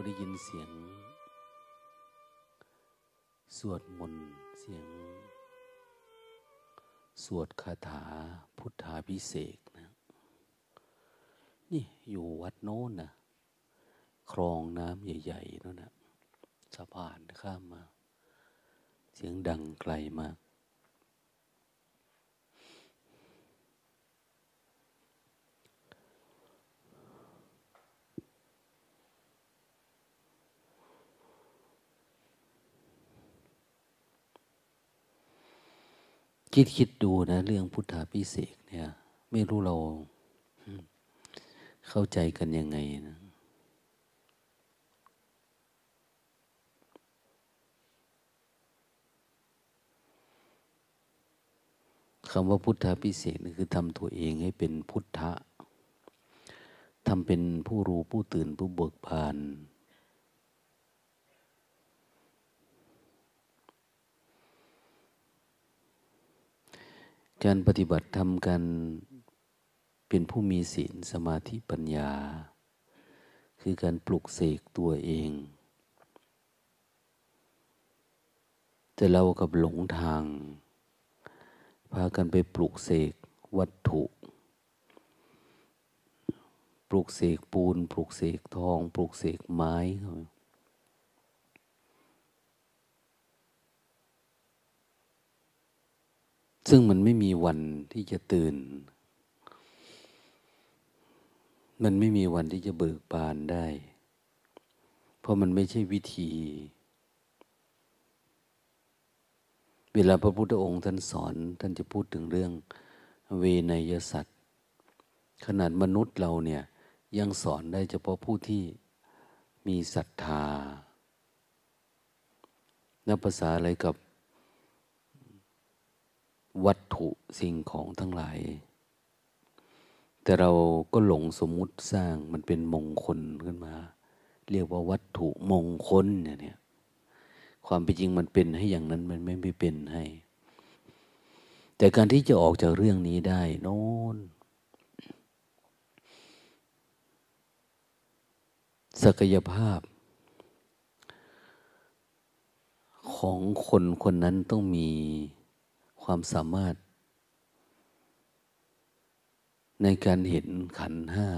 เราได้ยินเสียง สวดมนต์เสียง สวดคาถาพุทธาพิเศษนะ นี่อยู่วัดโน้นนะคลองน้ำใหญ่ๆนั่นนะสะพานข้ามมา เสียงดังไกลมาก คิดคิดดูนะ เรื่องพุทธาพิเศษเนี่ย ไม่รู้เราเข้าใจกันยังไงนะคำว่าพุทธาพิเศษคือทำตัวเองให้เป็นพุทธะทำเป็นผู้รู้ผู้ตื่นผู้เบิกบาน การปฏิบัติทำกันเป็นผู้มีศีลสมาธิปัญญา คือการปลุกเสกตัวเอง แต่เรากับหลงทาง พากันไปปลุกเสกวัตถุ ปลุกเสกปูน ปลุกเสกทอง ปลุกเสกไม้เขา ซึ่งมันไม่มีวันที่จะตื่น มันไม่มีวันที่จะเบิกบานได้ เพราะมันไม่ใช่วิธี เวลาพระพุทธองค์ท่านสอน ท่านจะพูดถึงเรื่องเวนยสัตว์ ขนาดมนุษย์เราเนี่ยยังสอนได้เฉพาะผู้ที่มีศรัทธานับภาษาอะไรกับ วัตถุสิ่งของทั้งหลาย แต่เราก็หลงสมมุติสร้างมันเป็นมงคลขึ้นมา เรียกว่าวัตถุมงคลเนี่ยความเป็นจริงมันเป็นให้อย่างนั้นมันไม่ไม่เป็นให้ แต่การที่จะออกจากเรื่องนี้ได้โน้นศักยภาพ ของคนคนนั้นต้องมี ความสามารถ ในการเห็นขันห้า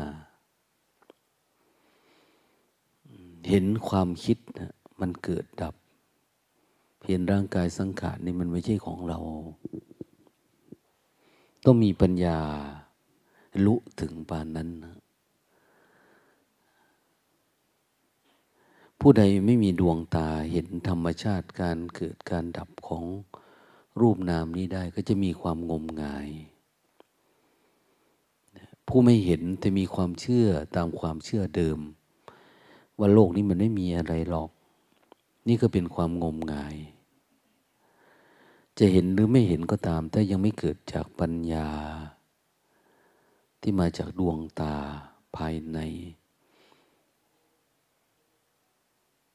เห็นความคิดนะมันเกิดดับ เห็นร่างกายสังขารนี่มันไม่ใช่ของเรา ต้องมีปัญญาลุถึงปานนั้นนะผู้ใดไม่มีดวงตาเห็นธรรมชาติการเกิดการดับของ รูปนามนี้ได้ก็จะมีความงมงาย ผู้ไม่เห็นแต่มีความเชื่อตามความเชื่อเดิม ว่าโลกนี้มันไม่มีอะไรหรอก นี่ก็เป็นความงมงาย จะเห็นหรือไม่เห็นก็ตาม แต่ยังไม่เกิดจากปัญญา ที่มาจากดวงตาภายใน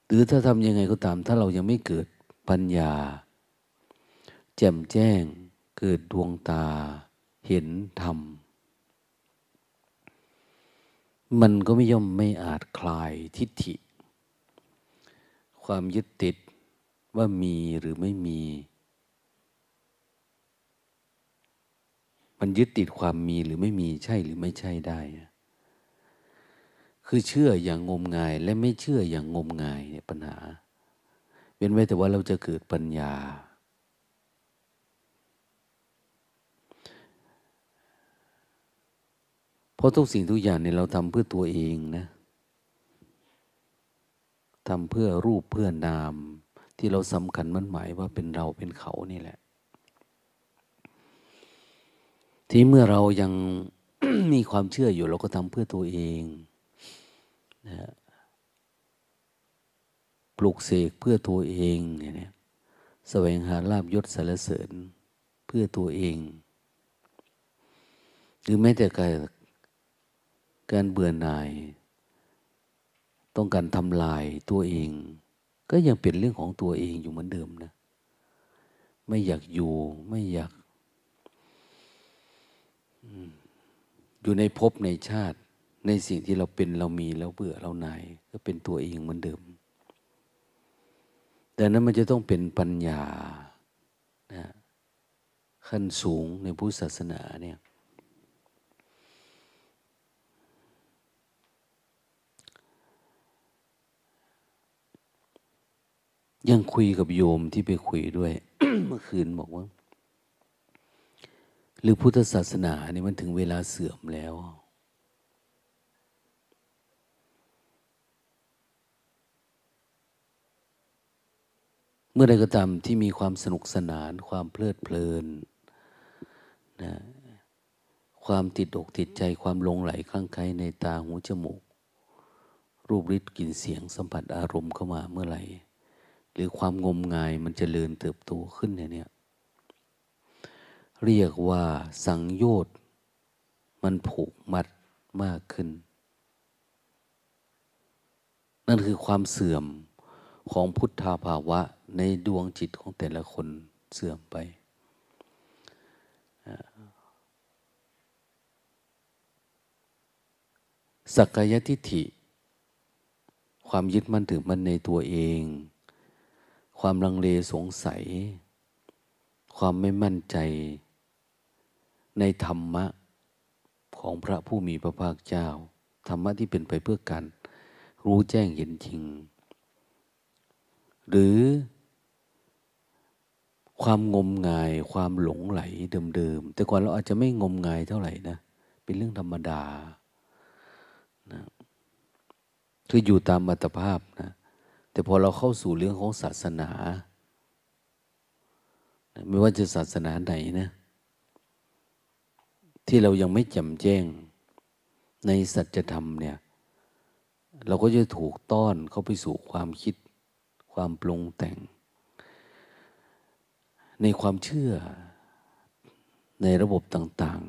หรือถ้าทำยังไงก็ตาม ถ้าเรายังไม่เกิดปัญญา แจ่มแจ้งเกิดดวงตา เห็นธรรม มันก็ไม่ย่อมไม่อาจคลายทิฏฐิ ความยึดติดว่ามีหรือไม่มี มันยึดติดความมีหรือไม่มีใช่หรือไม่ใช่ได้ คือเชื่ออย่างงมงายและไม่เชื่ออย่างงมงายเนี่ยปัญหาเป็นไว้แต่ว่าเราจะเกิดปัญญา เพราะทุกสิ่งทุกอย่างเนี่ยเราทำเพื่อตัวเองนะทำเพื่อรูปเพื่อนาม ที่เราสำคัญมันหมายว่าเป็นเราเป็นเขานี่แหละ ที่เมื่อเรายังมีความเชื่ออยู่เราก็ทำเพื่อตัวเองนะปลุกเสกเพื่อตัวเองเนี่ยแสวงหาลาบยศสารเสริญเพื่อตัวเอง หรือแม้แต่ การเบื่อหน่าย ต้องการทำลายตัวเอง ก็ยังเป็นเรื่องของตัวเองอยู่เหมือนเดิมนะ ไม่อยากอยู่ไม่อยากอยู่ในภพในชาติ ในสิ่งที่เราเป็นเรามีแล้วเบื่อเราหน่ายก็เป็นตัวเองเหมือนเดิม แต่นั้นมันจะต้องเป็นปัญญานะขั้นสูงในพุทธศาสนาเนี่ย ยังคุยกับโยมที่ไปคุยด้วย เมื่อคืนบอกว่า หรือพุทธศาสนาเนี่ยมันถึงเวลาเสื่อมแล้ว เมื่อใดก็ตามที่มีความสนุกสนาน ความเพลิดเพลินนะความติดอกติดใจความลงไหลคลั่งไคล้ในตาหูจมูก รูปรสกลิ่นเสียงสัมผัสอารมณ์เข้ามาเมื่อไหร่ หรือความงมงายมันจเจริญเติบโตขึ้นเนี่ยเรียกว่าสังโยชน์มันผูกมัดมากขึ้น นั่นคือความเสื่อมของพุทธาภาวะในดวงจิตของแต่ละคนเสื่อมไป สักกายทิฏฐิ ความยึดมั่นถือมั่นในตัวเอง ความลังเลสงสัย ความไม่มั่นใจ ในธรรมะของพระผู้มีพระภาคเจ้า ธรรมะที่เป็นไปเพื่อการรู้แจ้งเห็นจริง หรือ ความงมงายความหลงไหลเดิมๆ แต่ก่อนเราอาจจะไม่งมงายเท่าไหร่นะ เป็นเรื่องธรรมดานะคืออยู่ตามอัตภาพนะ แต่พอเราเข้าสู่เรื่องของศาสนา ไม่ว่าจะศาสนาไหนนะ ที่เรายังไม่จ่มแจ้งในสัจธรรมเนี่ย เราก็จะถูกต้อนเข้าไปสู่ความคิด ความปรุงแต่ง ในความเชื่อในระบบต่าง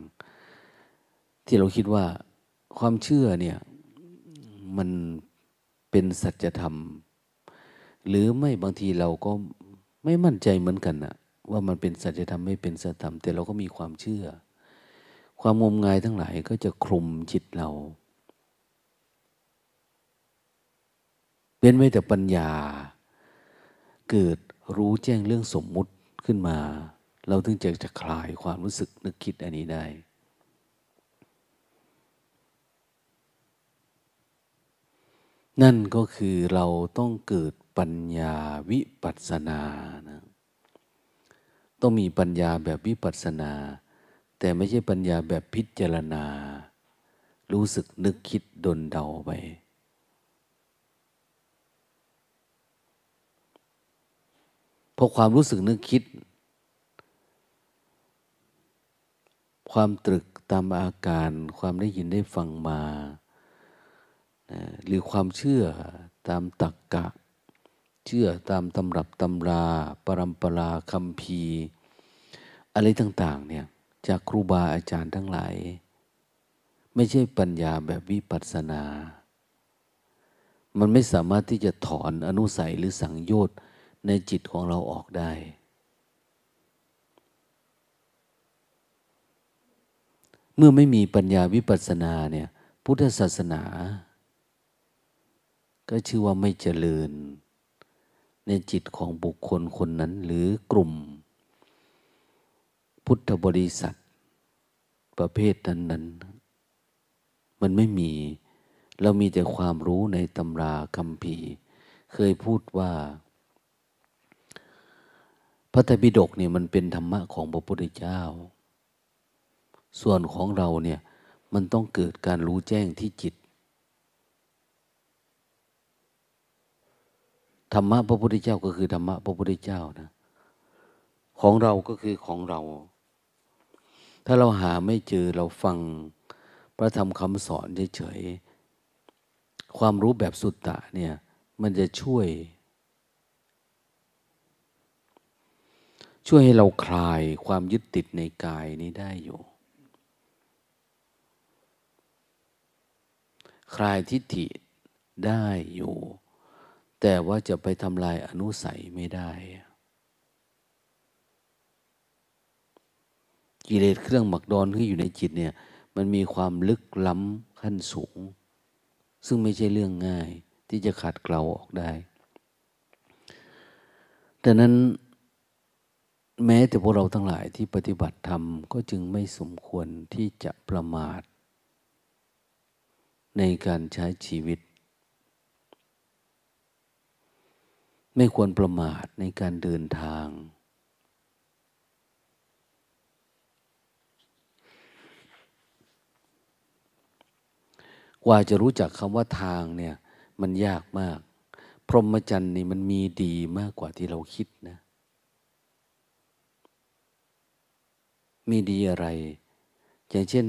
ๆ ที่เราคิดว่าความเชื่อเนี่ย มันเป็นสัจธรรม หรือไม่บางทีเราก็ไม่มั่นใจเหมือนกันนะว่ามันเป็นสัจธรรมไม่เป็นสัจธรรม แต่เราก็มีความเชื่อ ความงมงายทั้งหลายก็จะคลุมจิตเราเป็นไว้แต่ปัญญา เกิดรู้แจ้งเรื่องสมมุติขึ้นมา เราถึงจะจะคลายความรู้สึกนึกคิดอันนี้ได้ นั่นก็คือเราต้องเกิด ปัญญาวิปัสสนานะต้องมีปัญญาแบบวิปัสสนา แต่ไม่ใช่ปัญญาแบบพิจารณา รู้สึกนึกคิดดนเดาไป เพอความรู้สึกนึกคิด ความตรึกตามอาการความได้ยินได้ฟังมา หรือความเชื่อตามตักกะ เชื่อตามตำรับตำรา ปรำปราคำพีอะไรต่าง ๆ เนี่ย จากครูบาอาจารย์ทั้งหลาย ไม่ใช่ปัญญาแบบวิปัสสนา มันไม่สามารถที่จะถอนอนุสัยหรือสังโยชน์ในจิตของเราออกได้ เมื่อไม่มีปัญญาวิปัสสนาเนี่ย พุทธศาสนา ก็ชื่อว่าไม่เจริญ ในจิตของบุคคลคนนั้นหรือกลุ่ม พุทธบริษัท ประเภทนั้นนั้นมันไม่มี เรามีแต่ความรู้ในตำราคำพีเคยพูดว่าพระไตรปิฎกเนี่ยมันเป็นธรรมะของพระพุทธเจ้า ส่วนของเราเนี่ยมันต้องเกิดการรู้แจ้งที่จิต ธรรมะพระพุทธเจ้าก็คือธรรมะพระพุทธเจ้านะ ของเราก็คือของเรา ถ้าเราหาไม่เจอเราฟังพระธรรมคำสอนเฉยๆความรู้แบบสุตตะเนี่ย มันจะช่วย ช่วยให้เราคลายความยึดติดในกายนี้ได้อยู่คลายทิฏฐิได้อยู่ แต่ว่าจะไปทำลายอนุสัยไม่ได้ กิเลสเครื่องหมักดอนที่อยู่ในจิตเนี่ย มันมีความลึกล้ำขั้นสูง ซึ่งไม่ใช่เรื่องง่ายที่จะขัดเกลาออกได้ดังนั้นแม้แต่พวกเราทั้งหลายที่ปฏิบัติธรรมก็จึงไม่สมควรที่จะประมาท ในการใช้ชีวิต ไม่ควรประมาทในการเดินทางกว่าจะรู้จักคำว่าทางเนี่ย มันยากมาก พรหมจรรย์นี่มันมีดีมากกว่าที่เราคิดนะ มีดีอะไร อย่างเช่น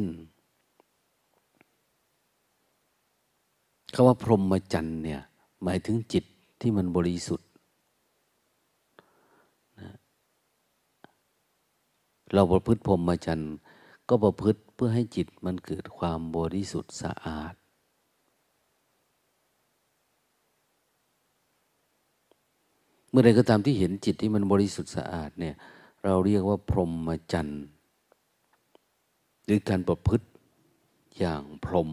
คำว่าพรหมจรรย์เนี่ย หมายถึงจิตที่มันบริสุทธินะ เราประพฤติพรหมจรรย์ก็ประพฤติเพื่อให้จิตมันเกิดความบริสุทธิ์สะอาด เมื่อใดก็ตามที่เห็นจิตที่มันบริสุทธิ์สะอาดเนี่ยเราเรียกว่าพรหมจรรย์หรือการประพฤติอย่างพรหม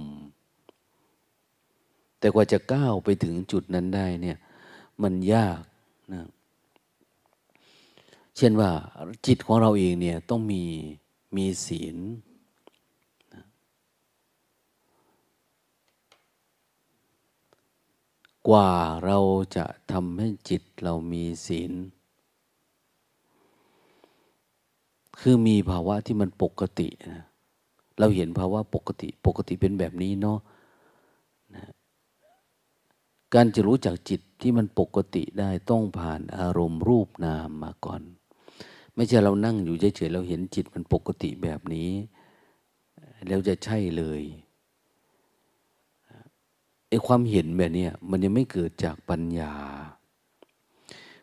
แต่กว่าจะก้าวไปถึงจุดนั้นได้เนี่ยมันยากนะ เช่นว่าจิตของเราเองเนี่ยต้องมีมีศีลกว่าเราจะทำให้จิตเรามีศีล คือมีภาวะที่มันปกตินะเราเห็นภาวะปกติปกติเป็นแบบนี้เนาะนะการจะรู้จักจิตที่มันปกติได้ต้องผ่านอารมณ์รูปนามมาก่อน ไม่ใช่เรานั่งอยู่เฉยๆเราเห็นจิตมันปกติแบบนี้ แล้วจะใช่เลยไอ้ความเห็นแบบนี้มันยังไม่เกิดจากปัญญา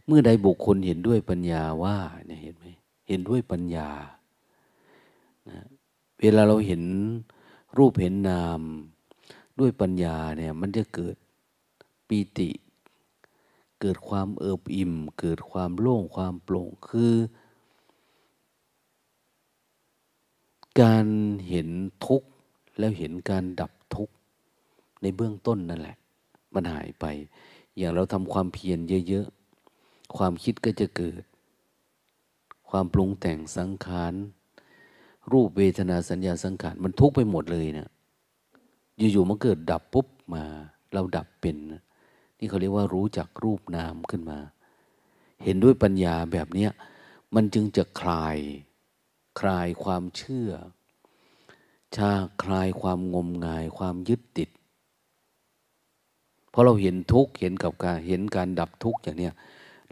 เมื่อใดบุคคลเห็นด้วยปัญญาว่าเนี่ยเห็นไหมเห็นด้วยปัญญานะเวลาเราเห็นรูปเห็นนามด้วยปัญญาเนี่ยมันจะเกิดปีติ เกิดความเอิบอิ่ม เกิดความโล่งความโปร่งคือ การเห็นทุกข์แล้วเห็นการดับทุกข์ในเบื้องต้นนั่นแหละ มันหายไป อย่างเราทำความเพียรเยอะๆ ความคิดก็จะเกิด ความปรุงแต่งสังขารรูปเวทนาสัญญาสังขารมันทุกไปหมดเลยนะอยู่ๆมันเกิดดับปุ๊บมา เราดับเป็น นี่เขาเรียกว่ารู้จักรูปนามขึ้นมา เห็นด้วยปัญญาแบบเนี้ยมันจึงจะคลาย คลายความเชื่อ ชาคลายความงมงาย ความยึดติด เพอเราเห็นทุกข์เห็นกับการเห็นการดับทุกข์อย่างเนี้ย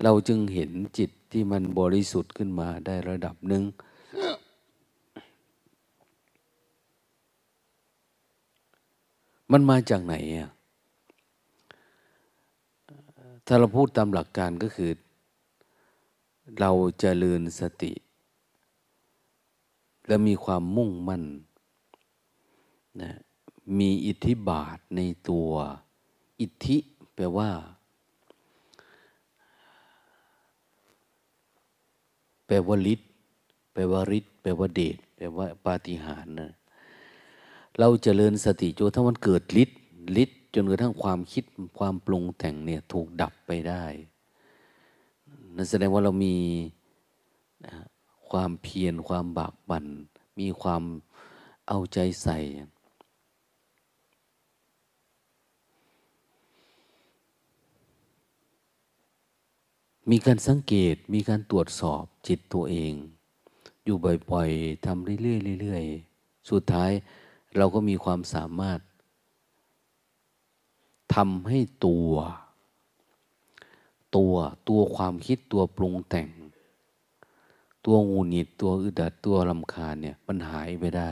เราจึงเห็นจิตที่มันบริสุทธิ์ขึ้นมาได้ระดับหนึ่งมันมาจากไหนอะถ้าเราพูดตามหลักการก็คือ เราจเจริญสติ และมีความมุ่งมั่นนะมีอิทธิบาทในตัว อิทธิแปลว่า แปลว่าฤทธิ์แปลว่าฤทธิ์แปลว่าเดชแปลว่าปาฏิหาริย์นะเราจเจริญสติจนถ้ามันเกิดฤทธิ์ฤทธิ์จนกระทั่งความคิดความปรุงแต่งเนี่ยถูกดับไปได้นั่นแสดงว่าเรามี ความเพียรความบากบัน่น มีความเอาใจใส่ มีการสังเกตมีการตรวจสอบจิตตัวเอง อยู่บ่อยๆทำเรื่อยๆเรื่อยๆสุดท้ายเราก็มีความสามารถทำให้ตัว ตัวตัวความคิดตัวปรุงแต่ง ตัวงูหงิดตัวอึดัดตัวลำคาญเนี่ย มันหายไปได้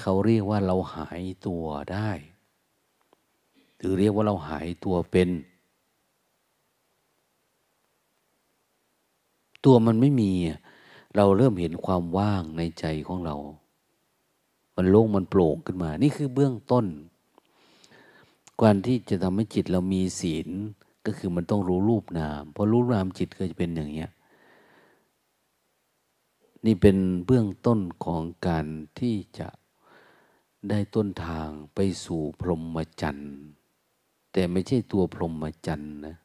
เขาเรียกว่าเราหายตัวได้หรือเรียกว่าเราหายตัวเป็น ตัวมันไม่มี เราเริ่มเห็นความว่างในใจของเรา มันโล่งมันโปร่งขึ้นมา นี่คือเบื้องต้นการที่จะทำให้จิตเรามีศีลก็คือมันต้องรู้รูปนามเพราะรู้นามจิตก็จะเป็นอย่างเนี้ย นี่เป็นเบื้องต้นของการที่จะได้ต้นทางไปสู่พรหมจรรย์แต่ไม่ใช่ตัวพรหมจรรย์นะ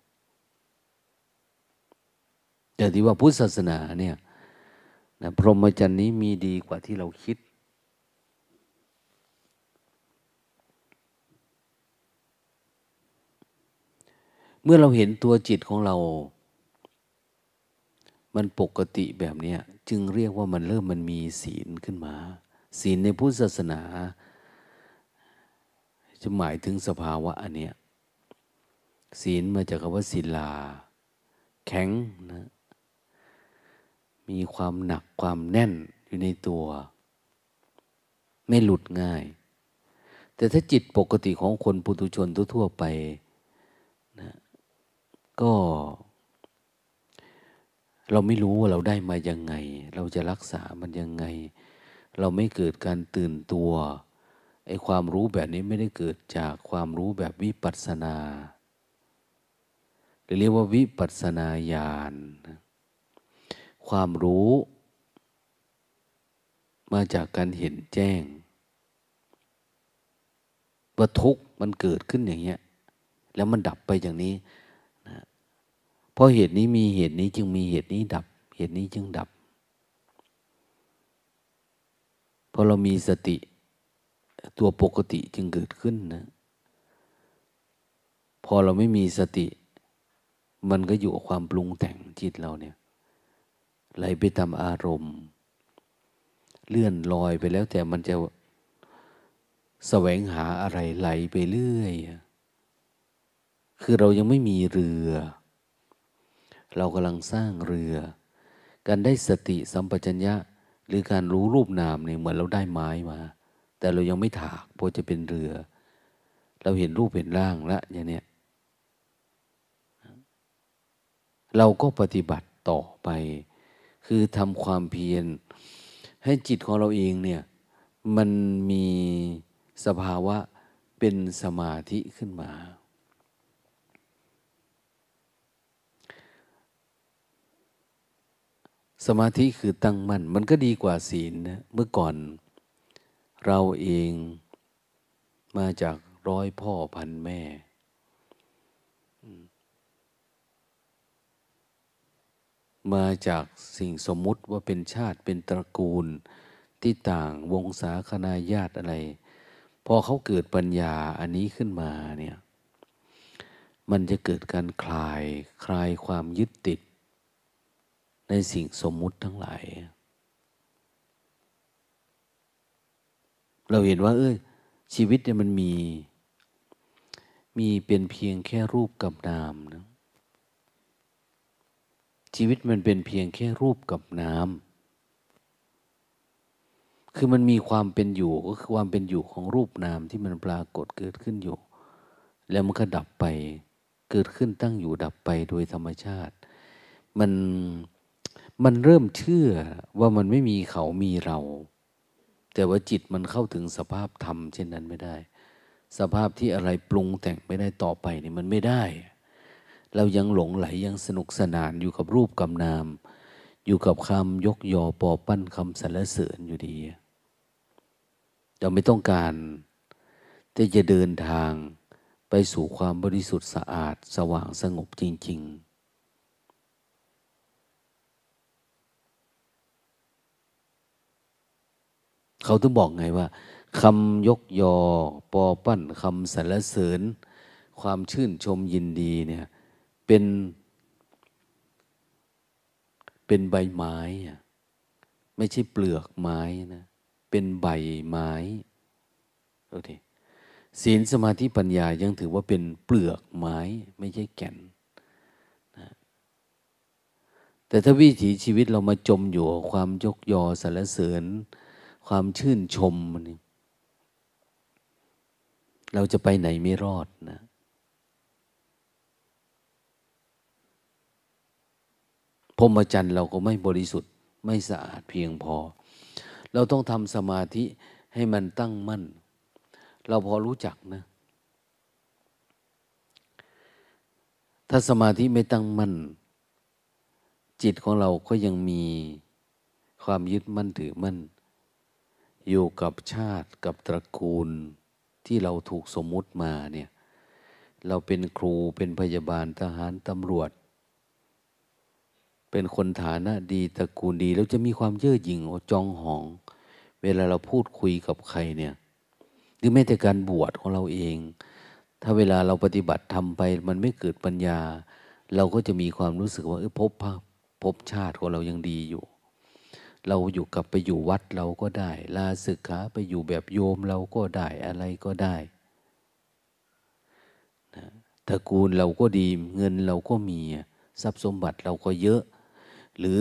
แต่ที่ว่าพุทธศาสนาเนี่ยนะพรหมจรรย์นี้มีดีกว่าที่เราคิด เมื่อเราเห็นตัวจิตของเรา มันปกติแบบนี้จึงเรียกว่ามันเริ่มมันมีศีลขึ้นมา ศีลในพุทธศาสนา จะหมายถึงสภาวะอันเนี้ยศีลมาจากคำว่าศิลา แข็งนะมีความหนักความแน่นอยู่ในตัว ไม่หลุดง่าย แต่ถ้าจิตปกติของคนปุถุชนทั่วๆไปนะก็ เราไม่รู้ว่าเราได้มายังไง เราจะรักษามันยังไง เราไม่เกิดการตื่นตัวไอ้ความรู้แบบนี้ไม่ได้เกิดจากความรู้แบบวิปัสสนาเรียกว่าวิปัสสนาญาณความรู้ มาจากการเห็นแจ้งว่าทุกข์มันเกิดขึ้นอย่างเงี้ย แล้วมันดับไปอย่างนี้ เพราะเหตุนี้มีเหตุนี้จึงมีเหตุนี้ดับ เหตุนี้จึงดับพอเรามีสติตัวปกติจึงเกิดขึ้นนะ พอเราไม่มีสติ มันก็อยู่กับความปรุงแต่งจิตเราเนี่ยไหลไปตามอารมณ์ เลื่อนลอยไปแล้วแต่มันจะแสวงหาอะไรไหลไปเรื่อย คือเรายังไม่มีเรือ เรากำลังสร้างเรือ การได้สติสัมปชัญญะ หรือการรู้รูปนามเนี่ยเหมือนเราได้ไม้มา แต่เรายังไม่ถากเพราะจะเป็นเรือ เราเห็นรูปเห็นร่างล้วอย่างเนี้ยเราก็ปฏิบัติต่อไป คือทำความเพียร ให้จิตของเราเองเนี่ยมันมีสภาวะเป็นสมาธิขึ้นมา สมาธิคือตั้งมั่น มันก็ดีกว่าศีลนะเมื่อก่อนเราเองมาจากร้อยพ่อพันแม่ มาจากสิ่งสมมุติว่าเป็นชาติเป็นตระกูลที่ต่างวงศาคณาญาติอะไร พอเขาเกิดปัญญาอันนี้ขึ้นมาเนี่ยมันจะเกิดการคลายคลายความยึดติด ในสิ่งสมมุติทั้งหลาย เราเห็นว่า เอ้ยชีวิตเนี่ยมันมี มีเป็นเพียงแค่รูปกับนามนะชีวิตมันเป็นเพียงแค่รูปกับน้ำคือมันมีความเป็นอยู่ก็คือความเป็นอยู่ของรูปนามที่มันปรากฏเกิดขึ้นอยู่ แล้วมันก็ดับไป เกิดขึ้นตั้งอยู่ดับไปโดยธรรมชาติ มัน มันเริ่มเชื่อว่ามันไม่มีเขามีเรา แต่ว่าจิตมันเข้าถึงสภาพธรรมเช่นนั้นไม่ได้ สภาพที่อะไรปรุงแต่งไม่ได้ต่อไปนี่มันไม่ได้ เรายังหลงไหลยังสนุกสนานอยู่กับรูปกับนาม อยู่กับคำยกยอปอปั้นคำสรรเสริญอยู่ดี เราไม่ต้องการที่จะเดินทางไปสู่ความบริสุทธิ์สะอาด สว่างสงบจริง ๆ เขาต้องบอกไงว่าคำยกยอ ปอปั้นคำสรรเสริญ ความชื่นชมยินดีเนี่ยเป็น เป็นใบไม้อะไม่ใช่เปลือกไม้นะ เป็นใบไม้โอเคศีลสมาธิปัญญายังถือว่าเป็นเปลือกไม้ ไม่ใช่แก่นนะแต่ถ้าวิถีชีวิตเรามาจมอยู่ความยกยอสรรเสริญ ความชื่นชมมันเราจะไปไหนไม่รอดนะ พรมจรรย์เราก็ไม่บริสุทธิ์ไม่สะอาดเพียงพอ เราต้องทำสมาธิให้มันตั้งมั่น เราพอรู้จักนะ ถ้าสมาธิไม่ตั้งมั่น จิตของเราก็ยังมีความยึดมั่นถือมั่น อยู่กับชาติกับตระกูลที่เราถูกสมมุติมาเนี่ยเราเป็นครูเป็นพยาบาลทหารตำรวจ เป็นคนฐานะดีตระกูลดี แล้วจะมีความเย่อหยิ่งจองหอง เวลาเราพูดคุยกับใครเนี่ยหรือแม้แต่การบวชของเราเอง ถ้าเวลาเราปฏิบัติทำไป มันไม่เกิดปัญญา เราก็จะมีความรู้สึกว่าเออพบพบชาติของเรายังดีอยู่ เราอยู่กับไปอยู่วัดเราก็ได้ ลาศึกขาไปอยู่แบบโยมเราก็ได้อะไรก็ได้นะตระกูลเราก็ดีเงินเราก็มีทรัพย์สมบัติเราก็เยอะ หรือ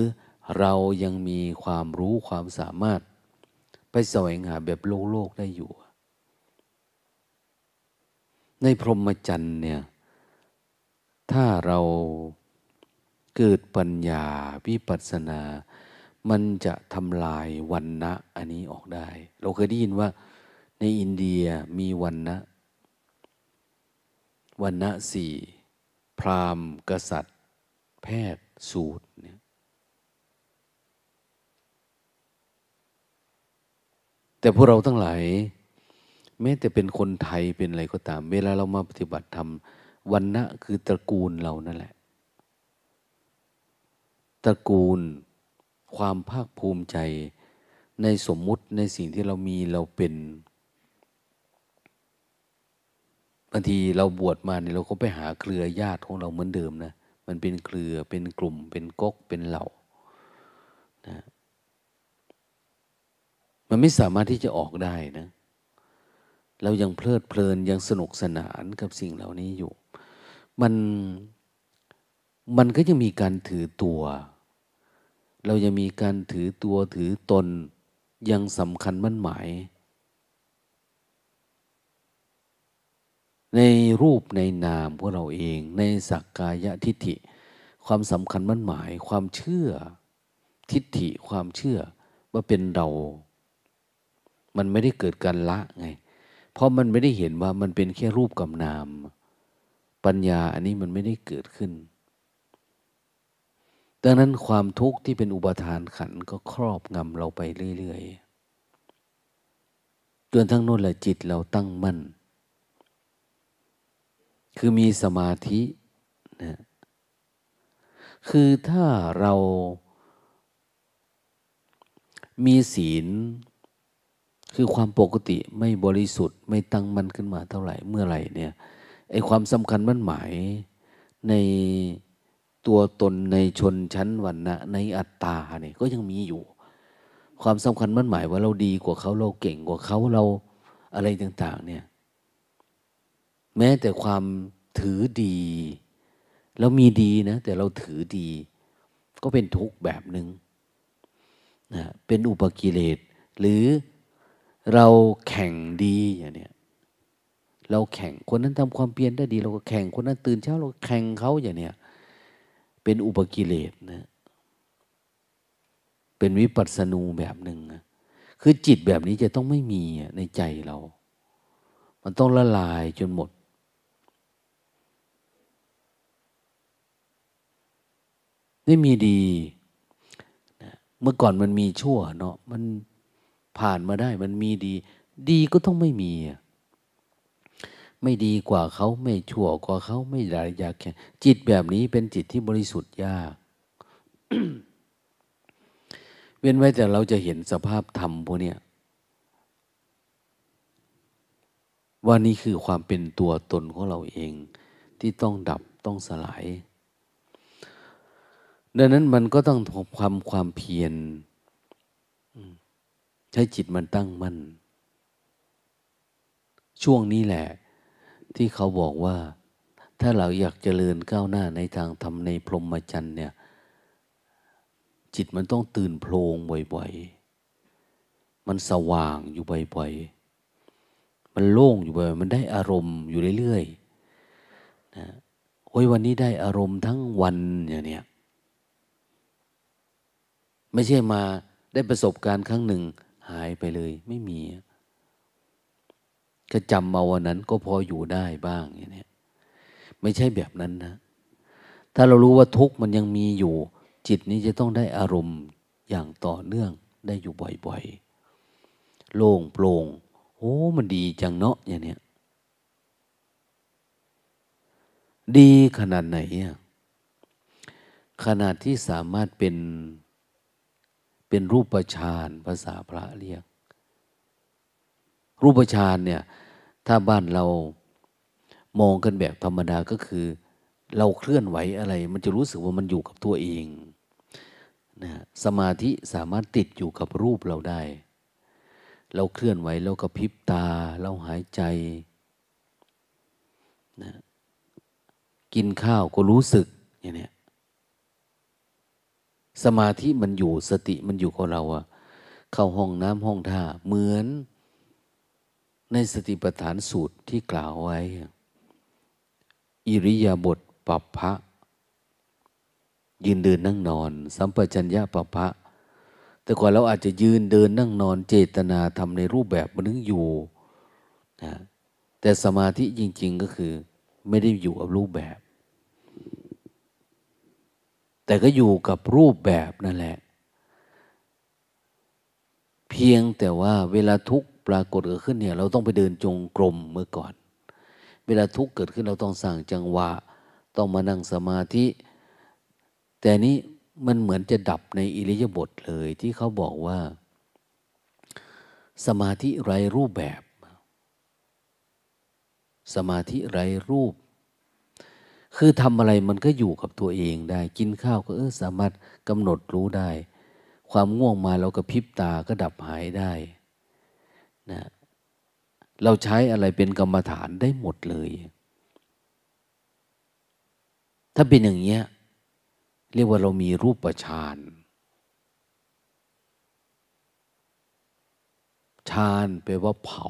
เรายังมีความรู้ความสามารถ ไปแสวงหาแบบโลกโลกได้อยู่ ในพรหมจรรย์เนี่ยถ้าเราเกิดปัญญาวิปัสสนา มันจะทำลายวันนะอันนี้ออกได้ เราเคยได้ยินว่า ในอินเดียมีวันนะวันนะสี่พราหมณ์ กษัตริย์ แพทย์สูตรเนี่ยแต่พวกเราทั้งหลาย แม้แต่เป็นคนไทยเป็นอะไรก็ตาม เวลาเรามาปฏิบัติธรรมวันนะคือตระกูลเรานั่นแหละ ตระกูล ความภาคภูมิใจ ในสมมุติในสิ่งที่เรามีเราเป็นบางทีเราบวชมาเนี่ยเราก็ไปหาเครือญาติของเราเหมือนเดิมนะมันเป็นเครือเป็นกลุ่ม เป็นก๊กเป็นเหล่านะมันไม่สามารถที่จะออกได้นะเรายังเพลิดเพลินยังสนุกสนานกับสิ่งเหล่านี้อยู่ มันมันก็ยังมีการถือตัว เรายังมีการถือตัวถือตนยังสำคัญมั่นหมาย ในรูปในนามของเราเอง ในสักกายทิฏฐิ ความสำคัญมั่นหมาย ความเชื่อทิฏฐิความเชื่อว่าเป็นเรา มันไม่ได้เกิดการละไง เพราะมันไม่ได้เห็นว่ามันเป็นแค่รูปกับนาม ปัญญาอันนี้มันไม่ได้เกิดขึ้น ดังนั้นความทุกข์ที่เป็นอุปทานขันก็ครอบงำเราไปเรื่อยๆจนทั้งนู้นแหละจิตเราตั้งมั่น คือมีสมาธินะคือถ้าเรามีศีล คือความปกติไม่บริสุทธิ์ ไม่ตั้งมั่นขึ้นมาเท่าไหร่เมื่อไหร่เนี่ยไอความสำคัญมั่นหมายใน ตัวตนในชนชั้นวันนะในอัตตาเนี่ยก็ยังมีอยู่ ความสำคัญมั่นหมายว่าเราดีกว่าเขาเราเก่งกว่าเขาเราอะไรต่าง ๆ เนี่ย แม้แต่ความถือดีเรามีดีนะ แต่เราถือดี ก็เป็นทุกข์แบบหนึง่งนะเป็นอุปกิเลสหรือเราแข่งดีอย่างเนี้ยเราแข่งคนนั้นทำความเพียรได้ดี เราก็แข่งคนนั้นตื่นเช้าเราแข่งเขาอย่างเนี้ย เป็นอุปกิเลสนะเป็นวิปัสสนูแบบหนึ่งนะคือจิตแบบนี้จะต้องไม่มีในใจเรา มันต้องละลายจนหมด ไม่มีดีนะเมื่อก่อนมันมีชั่วเนาะมันผ่านมาได้มันมีดี ดีก็ต้องไม่มีอะ ไม่ดีกว่าเขาไม่ชั่วกว่าเขาไม่ร้ายยากแค่จิตแบบนี้เป็นจิตที่บริสุทธิ์ยาก เว้นไว้แต่เราจะเห็นสภาพธรรมพวกนี้ว่านี่คือความเป็นตัวตนของเราเอง ที่ต้องดับต้องสลาย ดังนั้นมันก็ต้องความความเพียรใช้จิตมันตั้งมั่นช่วงนี้แหละ ที่เขาบอกว่า ถ้าเราอยากเจริญก้าวหน้าในทางทำในพรหมจรรย์เนี่ย จิตมันต้องตื่นโพลงบ่อยๆ มันสว่างอยู่บ่อยๆ มันโล่งอยู่บ่อยมันได้อารมณ์อยู่เรื่อยๆนะโอ้ยวันนี้ได้อารมณ์ทั้งวันอย่างเนี้ยไม่ใช่มาได้ประสบการณ์ครั้งหนึ่งหายไปเลยไม่มี ก็จำมาวันนั้นก็พออยู่ได้บ้างอย่างนี้ไม่ใช่แบบนั้นนะ ถ้าเรารู้ว่าทุกข์มันยังมีอยู่ จิตนี้จะต้องได้อารมณ์อย่างต่อเนื่องได้อยู่บ่อยๆ โล่งโปร่งโอ้มันดีจังเนาะอย่างเนี้ยดีขนาดไหนอะขนาดที่สามารถเป็นเป็นรูปฌานภาษาพระเรียก รูปฌานเนี่ย ถ้าบ้านเรามองกันแบบธรรมดาก็คือ เราเคลื่อนไหวอะไร มันจะรู้สึกว่ามันอยู่กับตัวเองนะสมาธิสามารถติดอยู่กับรูปเราได้ เราเคลื่อนไหวเรากระพริบตา เราหายใจนะกินข้าวก็รู้สึกอย่างนี้สมาธิมันอยู่สติมันอยู่กับเราอะเข้าห้องน้ำห้องท่าเหมือน ในสติปัฏฐานสูตรที่กล่าวไว้ อิริยาบถปัปพะยืนเดินนั่งนอน สัมปชัญญะปัปพะแต่ก่อนเราอาจจะยืนเดินนั่งนอนเจตนาทำในรูปแบบมันนึงอยู่นะแต่สมาธิจริง ๆก็คือ ไม่ได้อยู่กับรูปแบบ แต่ก็อยู่กับรูปแบบนั่นแหละ เพียงแต่ว่าเวลาทุกข ปรากฏเกิดขึ้นเนี่ยเราต้องไปเดินจงกรมเมื่อก่อน เวลาทุกข์เกิดขึ้นเราต้องสั่งจังหวะ ต้องมานั่งสมาธิ แต่นี้มันเหมือนจะดับในอิริยาบถเลยที่เขาบอกว่า สมาธิไร้รูปแบบ สมาธิไร้รูป คือทำอะไรมันก็อยู่กับตัวเองได้ กินข้าวก็เออสามารถกำหนดรู้ได้ ความง่วงมาเราก็พิบตาก็ดับหายได้ นะเราใช้อะไรเป็นกรรมฐานได้หมดเลย ถ้าเป็นอย่างเงี้ยเรียกว่าเรามีรูปประชานฌานแปลว่าเผา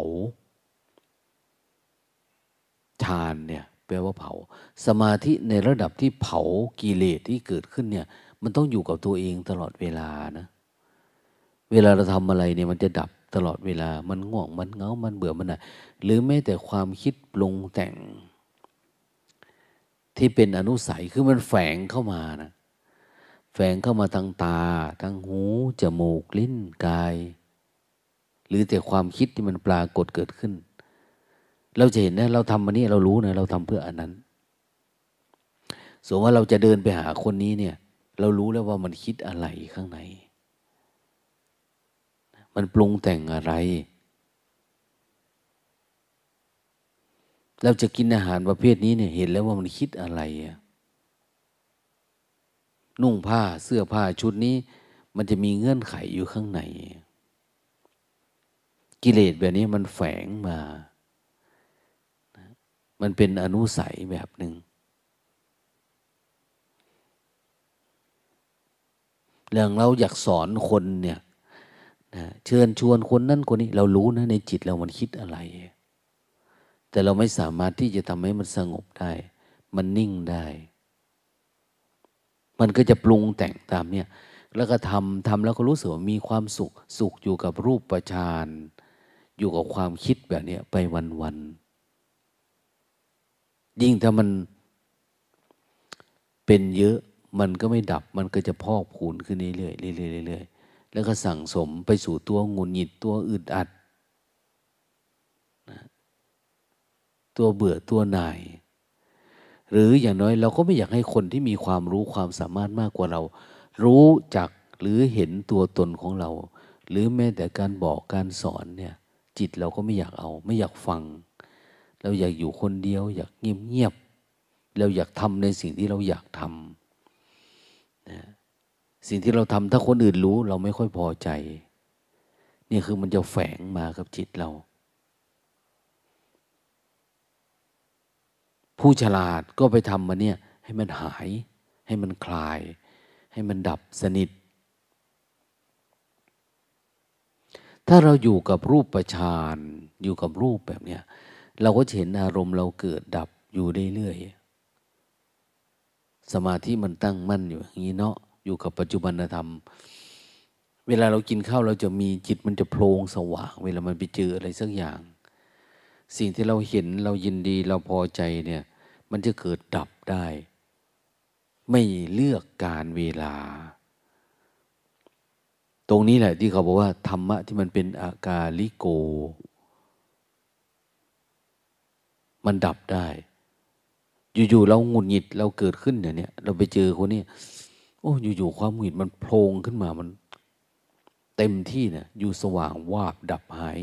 ฌานเนี่ยแปลว่าเผา สมาธิในระดับที่เผากิเลสที่เกิดขึ้นเนี่ย มันต้องอยู่กับตัวเองตลอดเวลานะ เวลาเราทำอะไรเนี่ยมันจะดับ ตลอดเวลา มันง่วง มันเงา มันเบื่อ มันอะหรือแม้แต่ความคิดปรุงแต่ง ที่เป็นอนุสัย คือมันแฝงเข้ามานะ แฝงเข้ามาทางตา ทางหู จมูก ลิ้น กาย หรือแต่ความคิดที่มันปรากฏเกิดขึ้น เราจะเห็นนะ เราทำมันนี้เรารู้นะ เราทำเพื่ออันนั้น สมมติว่าเราจะเดินไปหาคนนี้เนี่ย เรารู้แล้วว่ามันคิดอะไรข้างใน มันปรุงแต่งอะไร เราจะกินอาหารประเภทนี้เนี่ยเห็นแล้วว่ามันคิดอะไรอะนุ่งผ้าเสื้อผ้าชุดนี้ มันจะมีเงื่อนไขอยู่ข้างใน กิเลสแบบนี้มันแฝงมา มันเป็นอนุสัยแบบหนึ่งเรื่องเราอยากสอนคนเนี่ย นะเชิญชวนคนนั้นคนนี้ เรารู้นะในจิตเรามันคิดอะไร แต่เราไม่สามารถที่จะทำให้มันสงบได้ มันนิ่งได้ มันก็จะปรุงแต่งตามเนี่ย แล้วก็ทำทำแล้วก็รู้สึกว่ามีความสุข สุขอยู่กับรูปประชานอยู่กับความคิดแบบนี้ไปวันๆยิ่งถ้ามันเป็นเยอะมันก็ไม่ดับมันก็จะพอกพูนขึ้นเรื่อยๆเรื่อยๆเรื่อยๆ แล้วก็สั่งสมไปสู่ตัวงุนหงิดตัวอึดอัดนะตัวเบื่อตัวหน่าย หรืออย่างน้อยเราก็ไม่อยากให้คนที่มีความรู้ความสามารถมากกว่าเรา รู้จักหรือเห็นตัวตนของเรา หรือแม้แต่การบอกการสอนเนี่ยจิตเราก็ไม่อยากเอา ไม่อยากฟัง เราอยากอยู่คนเดียว อยากเงียบเงียบเราอยากทำในสิ่งที่เราอยากทำนะ สิ่งที่เราทำถ้าคนอื่นรู้ เราไม่ค่อยพอใจ นี่คือมันจะแฝงมากับจิตเรา ผู้ฉลาดก็ไปทำมาเนี่ย ให้มันหาย ให้มันคลาย ให้มันดับสนิท ถ้าเราอยู่กับรูปประชานอยู่กับรูปแบบเนี้ยเราก็เห็นอารมณ์เราเกิดดับอยู่เรื่อยๆสมาธิมันตั้งมั่นอยู่อย่างนี้เนาะ อยู่กับปัจจุบันธรรม เวลาเรากินข้าวเราจะมีจิตมันจะโพลงสว่าง เวลามันไปเจออะไรสักอย่าง สิ่งที่เราเห็นเรายินดีเราพอใจเนี่ย มันจะเกิดดับได้ ไม่เลือกการเวลา ตรงนี้แหละที่เขาบอกว่า ธรรมะที่มันเป็นอากาลิโก มันดับได้อยู่ๆเราหงุดหงิดเราเกิดขึ้นอย่างเนี้ยเราไปเจอคนนี้ โอ้อยู่ๆความหงุดหงิดมันโผล่ขึ้นมามัน เต็มที่เนี่ยอยู่สว่างวาบดับหาย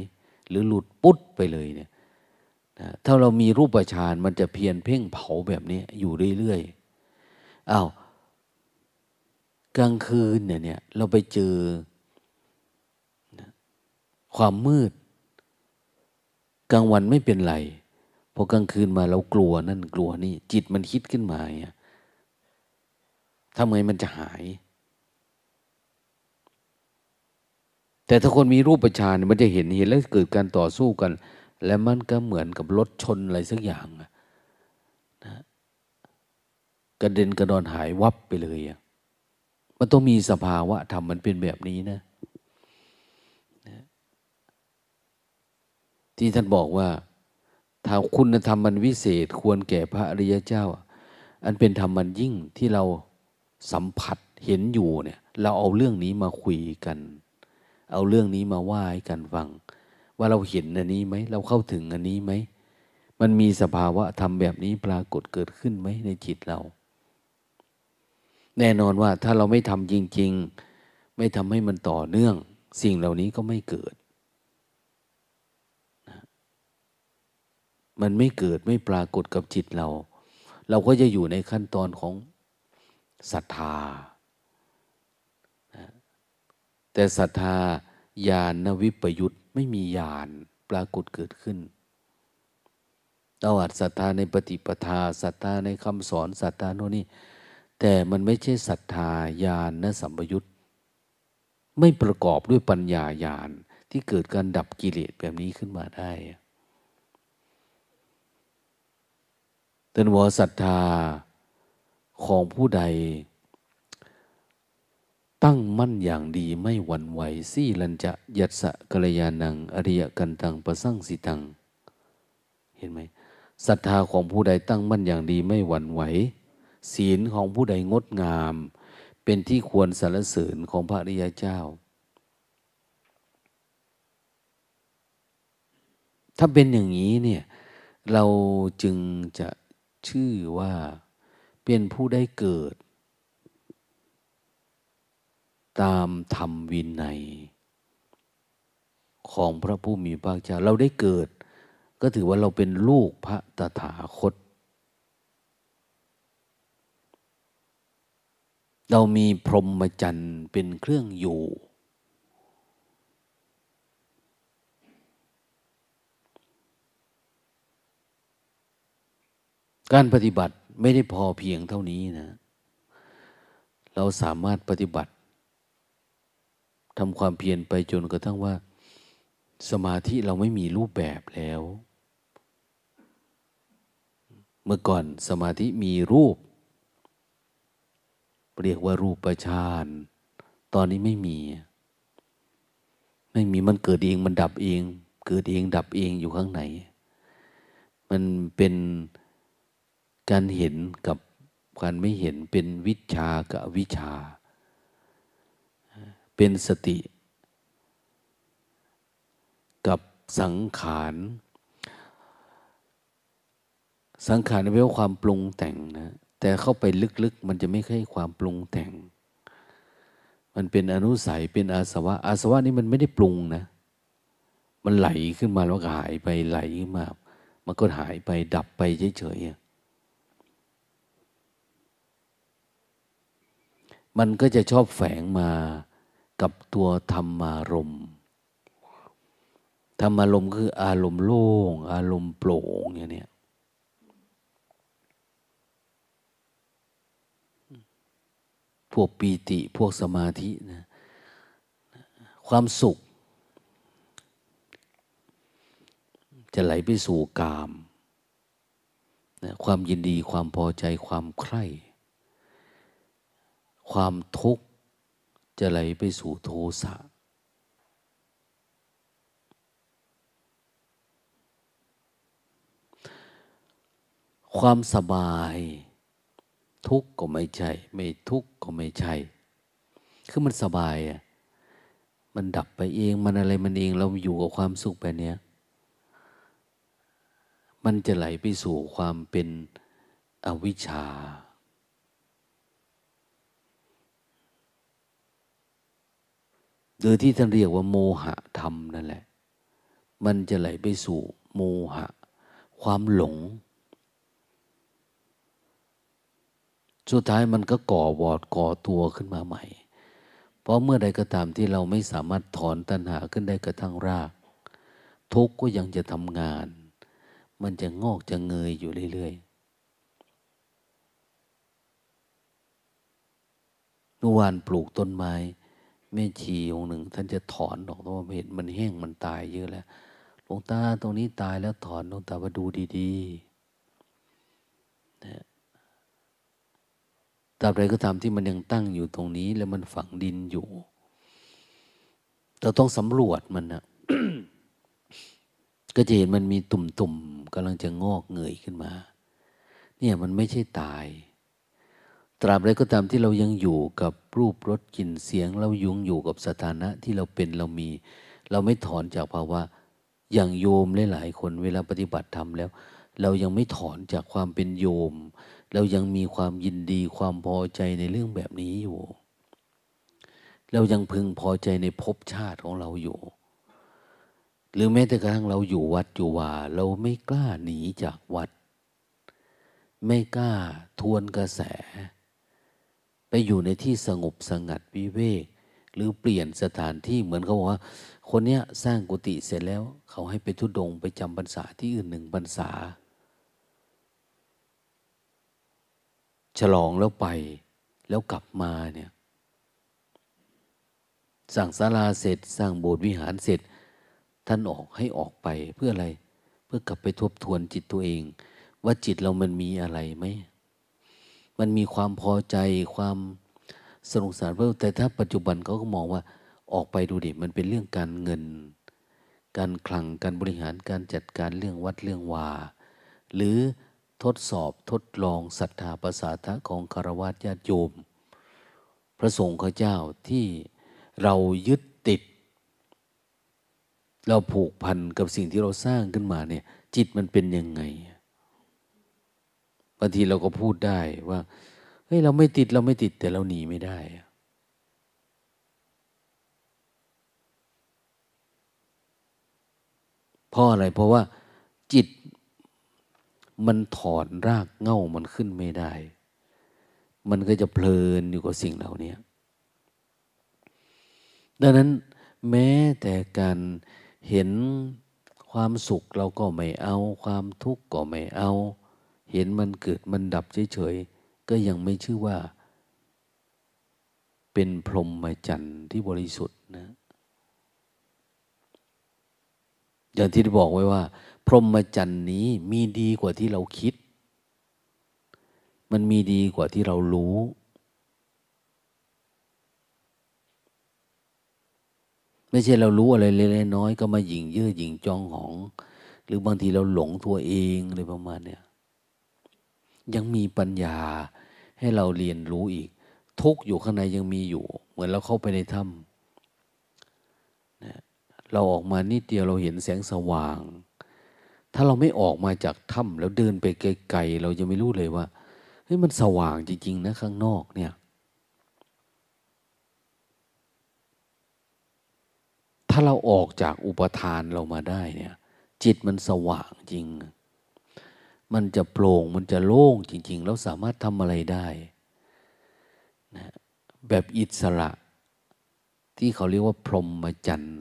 หรือหลุดปุ๊ดไปเลยเนี่ยนะถ้าเรามีรูปฌานมันจะเพียนเพ่งเผาแบบนี้อยู่เรื่อยๆอ้าวกลางคืนเนี่ยเนี่ยเราไปเจอความมืด กลางวันไม่เป็นไรพอกลางคืนมาเรากลัวนั่นกลัวนี่ จิตมันคิดขึ้นมาเนี่ย ทำไงมันจะหาย แต่ถ้าคนมีรูปฌานมันจะเห็นเห็นแล้วเกิดการต่อสู้กัน และมันก็เหมือนกับรถชนอะไรสักอย่างนะกระเด็นกระดอนหายวับไปเลยอะมันต้องมีสภาวะธรรมมันเป็นแบบนี้นะ ที่ท่านบอกว่าถ้าคุณธรรมมันวิเศษควรแก่พระอริยเจ้า อันเป็นธรรมมันยิ่งที่เรา สัมผัสเห็นอยู่เนี่ย เราเอาเรื่องนี้มาคุยกัน เอาเรื่องนี้มาว่าให้กันฟัง ว่าเราเห็นอันนี้ไหมเราเข้าถึงอันนี้ไหมมันมีสภาวะธรรมแบบนี้ปรากฏเกิดขึ้นไหมในจิตเรา แน่นอนว่าถ้าเราไม่ทำจริง ๆ ไม่ทำให้มันต่อเนื่อง สิ่งเหล่านี้ก็ไม่เกิด มันไม่เกิดไม่ปรากฏกับจิตเรา เราก็จะอยู่ในขั้นตอนของ ศรัทธา แต่ศรัทธาญาณวิปยุตไม่มีญาณปรากฏเกิดขึ้นเราอาจศรัทธาในปฏิปทาศรัทธาในคำสอนศรัทธาโน่นนี่แต่มันไม่ใช่ศรัทธาญาณสัมปยุตไม่ประกอบด้วยปัญญาญาณที่เกิดการดับกิเลสแบบนี้ขึ้นมาได้ตันวศรัทธา ของผู้ใด ตั้งมั่นอย่างดีไม่หวั่นไหวซี่ลันจะยัตสะกัลยาณัง อริยกันตังประสั่งสิตัง เห็นไหมศรัทธาของผู้ใดตั้งมั่นอย่างดีไม่หวั่นไหว ศีลของผู้ใดงดงาม เป็นที่ควรสรรเสริญของพระริยเจ้า ถ้าเป็นอย่างนี้เนี่ยเราจึงจะชื่อว่า เป็นผู้ได้เกิด ตามธรรมวินัย ของพระผู้มีพระเจ้าเราได้เกิด ก็ถือว่าเราเป็นลูกพระตถาคต เรามีพรหมจรรย์เป็นเครื่องอยู่การปฏิบัติ ไม่ได้พอเพียงเท่านี้นะ เราสามารถปฏิบัติทำความเพียรไปจนกระทั่งว่า สมาธิเราไม่มีรูปแบบแล้ว เมื่อก่อนสมาธิมีรูป เรียกว่ารูปประชานตอนนี้ไม่มี ไม่มีมันเกิดเองมันดับเอง เกิดเองดับเองอยู่ข้างใน มันเป็น การเห็นกับการไม่เห็นเป็นวิชากับวิชา เป็นสติ กับสังขารสังขารแปลว่าความปรุงแต่งนะ แต่เข้าไปลึกๆ มันจะไม่ใช่ความปรุงแต่ง มันเป็นอนุสัยเป็นอาสวะ อาสวะนี่มันไม่ได้ปรุงนะ มันไหลขึ้นมาแล้วก็หายไปไหลขึ้นมา มันก็หายไปดับไปเฉยๆ มันก็จะชอบแฝงมากับตัวธรรมารมธรรมารมคืออารมณ์โล่ง อารมณ์โปร่งอย่างนี้พวกปีติพวกสมาธินะความสุข จะไหลไปสู่กามนะความยินดีความพอใจความใคร่ ความทุกข์จะไหลไปสู่โทสะ ความสบาย ทุกข์ก็ไม่ใช่ ไม่ทุกข์ก็ไม่ใช่ คือมันสบายอะมันดับไปเองมันอะไรมันเองเราอยู่กับความสุขแบบนี้มันจะไหลไปสู่ความเป็นอวิชชา โดยที่ท่านเรียกว่าโมหะธรรมนั่นแหละ มันจะไหลไปสู่โมหะ ความหลง สุดท้ายมันก็ก่อวอดก่อตัวขึ้นมาใหม่ เพราะเมื่อใดก็ตามที่เราไม่สามารถถอนตัณหาขึ้นได้กระทั่งราก ทุกข์ก็ยังจะทำงาน มันจะงอกจะเงยอยู่เรื่อยๆเมื่อวานปลูกต้นไม้ แม่ชีองหนึ่ง ท่านจะถอนดอกเพราะว่าเห็นมันแห้งมันตายเยอะแล้วหลวงตาตรงนี้ตายแล้วถอนหลวงตามาดูดีๆนะตราบใดก็ตามที่มันยังตั้งอยู่ตรงนี้ แล้วมันฝังดินอยู่ เราต้องสำรวจมันนะก็จะเห็นมันมีตุ่มๆกำลังจะงอกเงยขึ้นมา เนี่ยมันไม่ใช่ตาย ตราบใดก็ตามที่เรายังอยู่กับรูปรสกลิ่นเสียง เรายุงอยู่กับสถานะที่เราเป็นเรามี เราไม่ถอนจากภาวะ อย่างโยมหลายๆคนเวลาปฏิบัติธรรมแล้ว เรายังไม่ถอนจากความเป็นโยม เรายังมีความยินดีความพอใจในเรื่องแบบนี้อยู่ เรายังพึงพอใจในภพชาติของเราอยู่ หรือแม้แต่กระทั่งเราอยู่วัดอยู่ว่าเราไม่กล้าหนีจากวัด ไม่กล้าทวนกระแส ไปอยู่ในที่สงบสงัดวิเวก หรือเปลี่ยนสถานที่เหมือนเขาบอกว่า คนเนี้ยสร้างกุฏิเสร็จแล้ว เขาให้ไปทุดงไปจำพรรษาที่อื่นหนึ่งพรรษา ฉลองแล้วไปแล้วกลับมาเนี่ยสร้างศาลาเสร็จสร้างโบสถ์วิหารเสร็จ ท่านออกให้ออกไปเพื่ออะไร เพื่อกลับไปทบทวนจิตตัวเอง ว่าจิตเรามันมีอะไรไหม มันมีความพอใจความสนุกสนานเพิ่มแต่ถ้าปัจจุบันเขาก็มองว่าออกไปดูดิมันเป็นเรื่องการเงิน การคลังการบริหารการจัดการเรื่องวัดเรื่องวา หรือทดสอบทดลองศรัทธาประสาทะของคารวะญาติโยม พระสงฆ์ข้าเจ้าที่เรายึดติด เราผูกพันกับสิ่งที่เราสร้างขึ้นมาเนี่ยจิตมันเป็นยังไง บางทีเราก็พูดได้ว่าเฮ้ยเราไม่ติดเราไม่ติดแต่เราหนีไม่ได้ เพราะอะไรเพราะว่าจิตมันถอนรากเง่ามันขึ้นไม่ได้ มันก็จะเพลินอยู่กับสิ่งเหล่านี้ดังนั้นแม้แต่การเห็นความสุขเราก็ไม่เอา ความทุกข์ก็ไม่เอา เห็นมันเกิดมันดับเฉยๆ ก็ยังไม่ชื่อว่า เป็นพรหมจรรย์ที่บริสุทธิ์นะ อย่างที่ได้บอกไว้ว่า พรหมจรรย์นี้มีดีกว่าที่เราคิด มันมีดีกว่าที่เรารู้ไม่ใช่เรารู้อะไรเล็กๆน้อยก็มาหยิ่งเย่อหยิ่งจองหอง หรือบางทีเราหลงตัวเองอะไรประมาณเนี้ย ยังมีปัญญาให้เราเรียนรู้อีก ทุกอยู่ข้างในยังมีอยู่ เหมือนเราเข้าไปในถ้ำนะเราออกมานิดเดียวเราเห็นแสงสว่าง ถ้าเราไม่ออกมาจากถ้ำแล้วเดินไปไกลๆเราจะไม่รู้เลยว่าเฮ้ยมันสว่างจริงๆนะข้างนอกเนี่ยถ้าเราออกจากอุปทานเรามาได้เนี่ย จิตมันสว่างจริง มันจะโปร่งมันจะโล่งจริง ๆ แล้วสามารถทำอะไรได้นะแบบอิสระ ที่เขาเรียกว่าพรหมจรรย์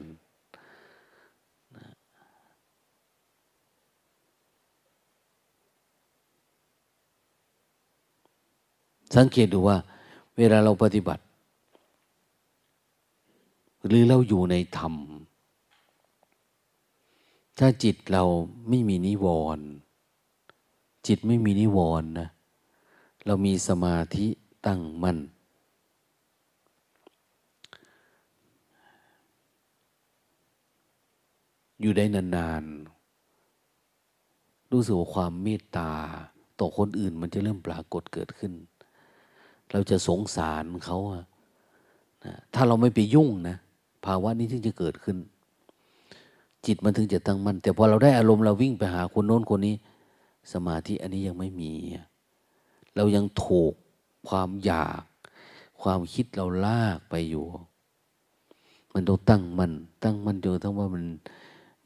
สังเกตดูว่า เวลาเราปฏิบัติ หรือเราอยู่ในธรรม ถ้าจิตเราไม่มีนิวรณ์ จิตไม่มีนิวรณ์นะ เรามีสมาธิตั้งมั่น อยู่ได้นานๆ รู้สึกว่าความเมตตาต่อคนอื่นมันจะเริ่มปรากฏเกิดขึ้น เราจะสงสารเขาอะนะถ้าเราไม่ไปยุ่งนะ ภาวะนี้ถึงจะเกิดขึ้น จิตมันถึงจะตั้งมั่นแต่พอเราได้อารมณ์เราวิ่งไปหาคนโน้นคนนี้ สมาธิอันนี้ยังไม่มี เรายังถูกความอยาก ความคิดเราลากไปอยู่ มันต้องตั้งมัน ตั้งมันจนทั้งว่ามัน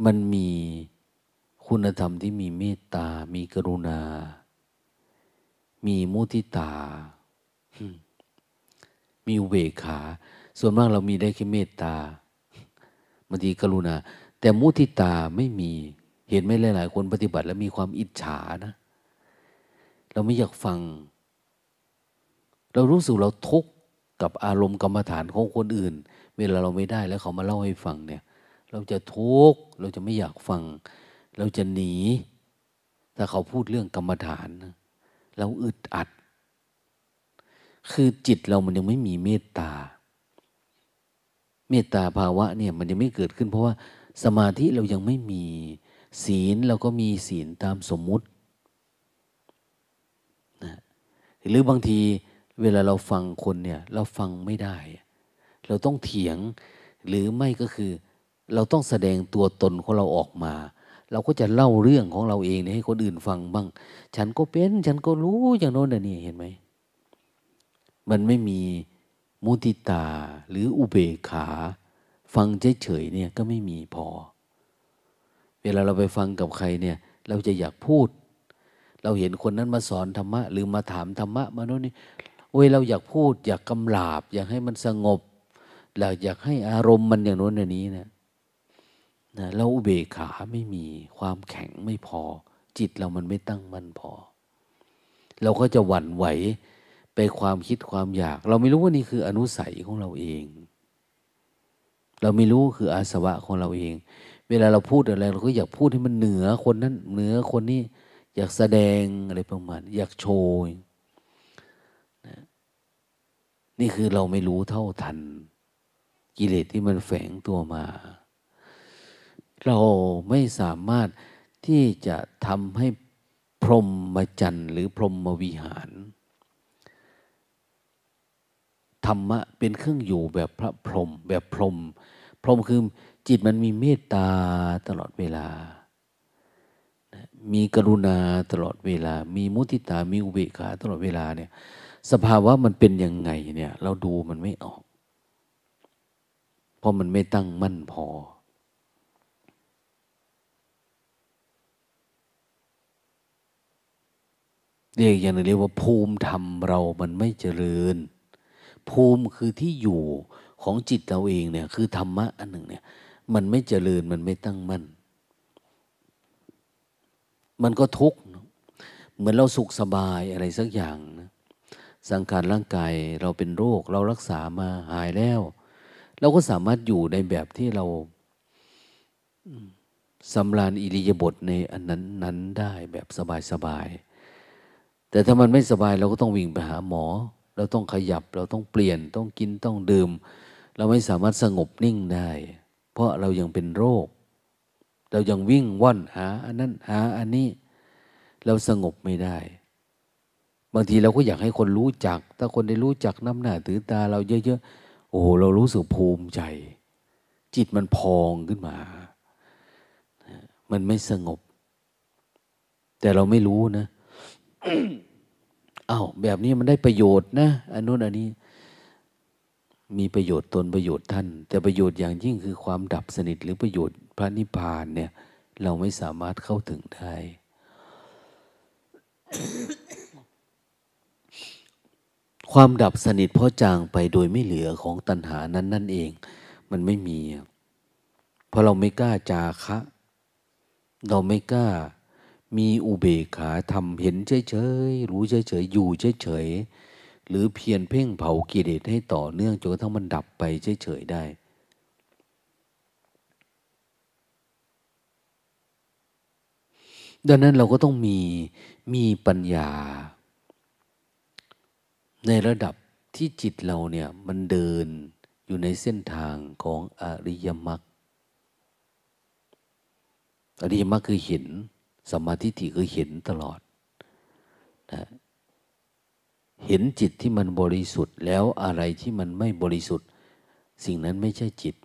มันมีคุณธรรมที่มีเมตตา มีกรุณา มีมุทิตา มีอุเบกขา ส่วนมากเรามีได้แค่เมตตาบางทีกรุณา แต่มุทิตาไม่มี เห็นไหมหลาย ๆ คนปฏิบัติแล้วมีความอิจฉานะ เราไม่อยากฟัง เรารู้สึกเราทุกข์กับอารมณ์กรรมฐานของคนอื่น เวลาเราไม่ได้แล้วเขามาเล่าให้ฟังเนี่ย เราจะทุกข์เราจะไม่อยากฟัง เราจะหนี ถ้าเขาพูดเรื่องกรรมฐานเราอึดอัด คือจิตเรามันยังไม่มีเมตตา เมตตาภาวะเนี่ยมันยังไม่เกิดขึ้น เพราะว่าสมาธิเรายังไม่มี ศีลเราก็มีศีลตามสมมุตินะหรือบางทีเวลาเราฟังคนเนี่ยเราฟังไม่ได้ เราต้องเถียงหรือไม่ก็คือ เราต้องแสดงตัวตนของเราออกมา เราก็จะเล่าเรื่องของเราเองให้คนอื่นฟังบ้าง ฉันก็เป็นฉันก็รู้อย่างโน้นอย่างนี้เห็นไหมมันไม่มีมุติตาหรืออุเบกขา ฟังเฉยๆเนี่ยก็ไม่มีพอ เวลาเราไปฟังกับใครเนี่ยเราจะอยากพูด เราเห็นคนนั้นมาสอนธรรมะ หรือมาถามธรรมะมาโน่นนี่โอ้ยเราอยากพูด อยากกำลาบ อยากให้มันสงบเราอยากให้อารมณ์มันอย่างโน้นอย่างนี้เนะนะเราอุเบกขาไม่มีความแข็งไม่พอ จิตเรามันไม่ตั้งมั่นพอ เราก็จะหวั่นไหวไปความคิดความอยาก เราไม่รู้ว่านี่คืออนุสัยของเราเอง เราไม่รู้คืออาสวะของเราเอง เวลาเราพูดอะไร เราก็อยากพูดให้มันเหนือคนนั้นเหนือคนนี้อยากแสดงอะไรประมาณ อยากโชว์นี่คือเราไม่รู้เท่าทัน กิเลสที่มันแฝงตัวมา เราไม่สามารถที่จะทำให้พรหมจรรย์หรือพรหมวิหาร ธรรมะเป็นเครื่องอยู่แบบพระพรหมแบบพรหมพรหมคือ จิตมันมีเมตตาตลอดเวลา มีกรุณาตลอดเวลา มีมุติตา มีอุเบกขาตลอดเวลาเนี่ย สภาวะมันเป็นยังไงเนี่ย เราดูมันไม่ออก เพราะมันไม่ตั้งมั่นพอ เรียกอย่างนึงเรียกว่าภูมิธรรมเรามันไม่เจริญ ภูมิคือที่อยู่ของจิตเราเองเนี่ย คือธรรมะอันหนึ่งเนี่ย มันไม่เจริญมันไม่ตั้งมั่น มันก็ทุกข์เหมือนเราสุขสบายอะไรสักอย่างนะสังขารร่างกายเราเป็นโรค เรารักษามาหายแล้ว เราก็สามารถอยู่ในแบบที่เราสำราญอิริยาบถในอันนั้นนั้นได้แบบสบายๆแต่ถ้ามันไม่สบายเราก็ต้องวิ่งไปหาหมอ เราต้องขยับ เราต้องเปลี่ยน ต้องกินต้องดื่ม เราไม่สามารถสงบนิ่งได้ เพราะเรายังเป็นโรค เรายังวิ่งว่อนหาอันนั้นหาอันนี้ เราสงบไม่ได้ บางทีเราก็อยากให้คนรู้จัก ถ้าคนได้รู้จักน้ำหน้าถือตาเราเยอะๆ โอ้เรารู้สึกภูมิใจ จิตมันพองขึ้นมา มันไม่สงบ แต่เราไม่รู้นะอา้าวแบบนี้มันได้ประโยชน์นะอันนู้นอันนี้ มีประโยชน์ตนประโยชน์ท่าน แต่ประโยชน์อย่างยิ่งคือความดับสนิทหรือประโยชน์พระนิพพานเนี่ย เราไม่สามารถเข้าถึงได้ ความดับสนิทเพราะจางไปโดยไม่เหลือของตัณหานั้นนั่นเอง มันไม่มี เพราะเราไม่กล้าจาคะ เราไม่กล้ามีอุเบกขาทำเห็นเฉยๆรู้เฉยๆอยู่เฉยๆ หรือเพียรเพ่งเผากิเลสให้ต่อเนื่องจนกระทั่งมันดับไปเฉยๆได้ ดังนั้นเราก็ต้องมีมีปัญญา ในระดับที่จิตเราเนี่ยมันเดินอยู่ในเส้นทางของอริยมรรคอริยมรรคคือเห็นสมาธิที่คือเห็นตลอดนะ เห็นจิตที่มันบริสุทธิ์แล้วอะไรที่มันไม่บริสุทธิ์ สิ่งนั้นไม่ใช่จิต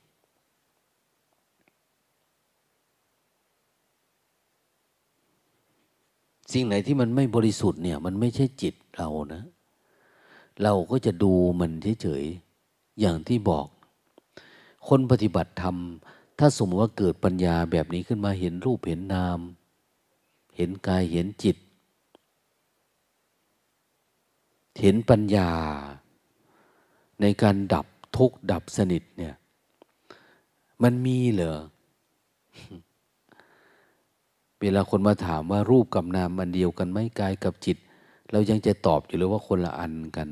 สิ่งไหนที่มันไม่บริสุทธิ์เนี่ย มันไม่ใช่จิตเรานะ เราก็จะดูมันเฉยๆอย่างที่บอก คนปฏิบัติธรรม ถ้าสมมติว่าเกิดปัญญาแบบนี้ขึ้นมาเห็นรูปเห็นนาม เห็นกายเห็นจิต เห็นปัญญา ในการดับทุกข์ดับสนิทเนี่ย มันมีเหรอเวลาคนมาถามว่ารูปกับนามมันเดียวกันไหมกายกับจิต เรายังจะตอบอยู่เลยว่าคนละอันกัน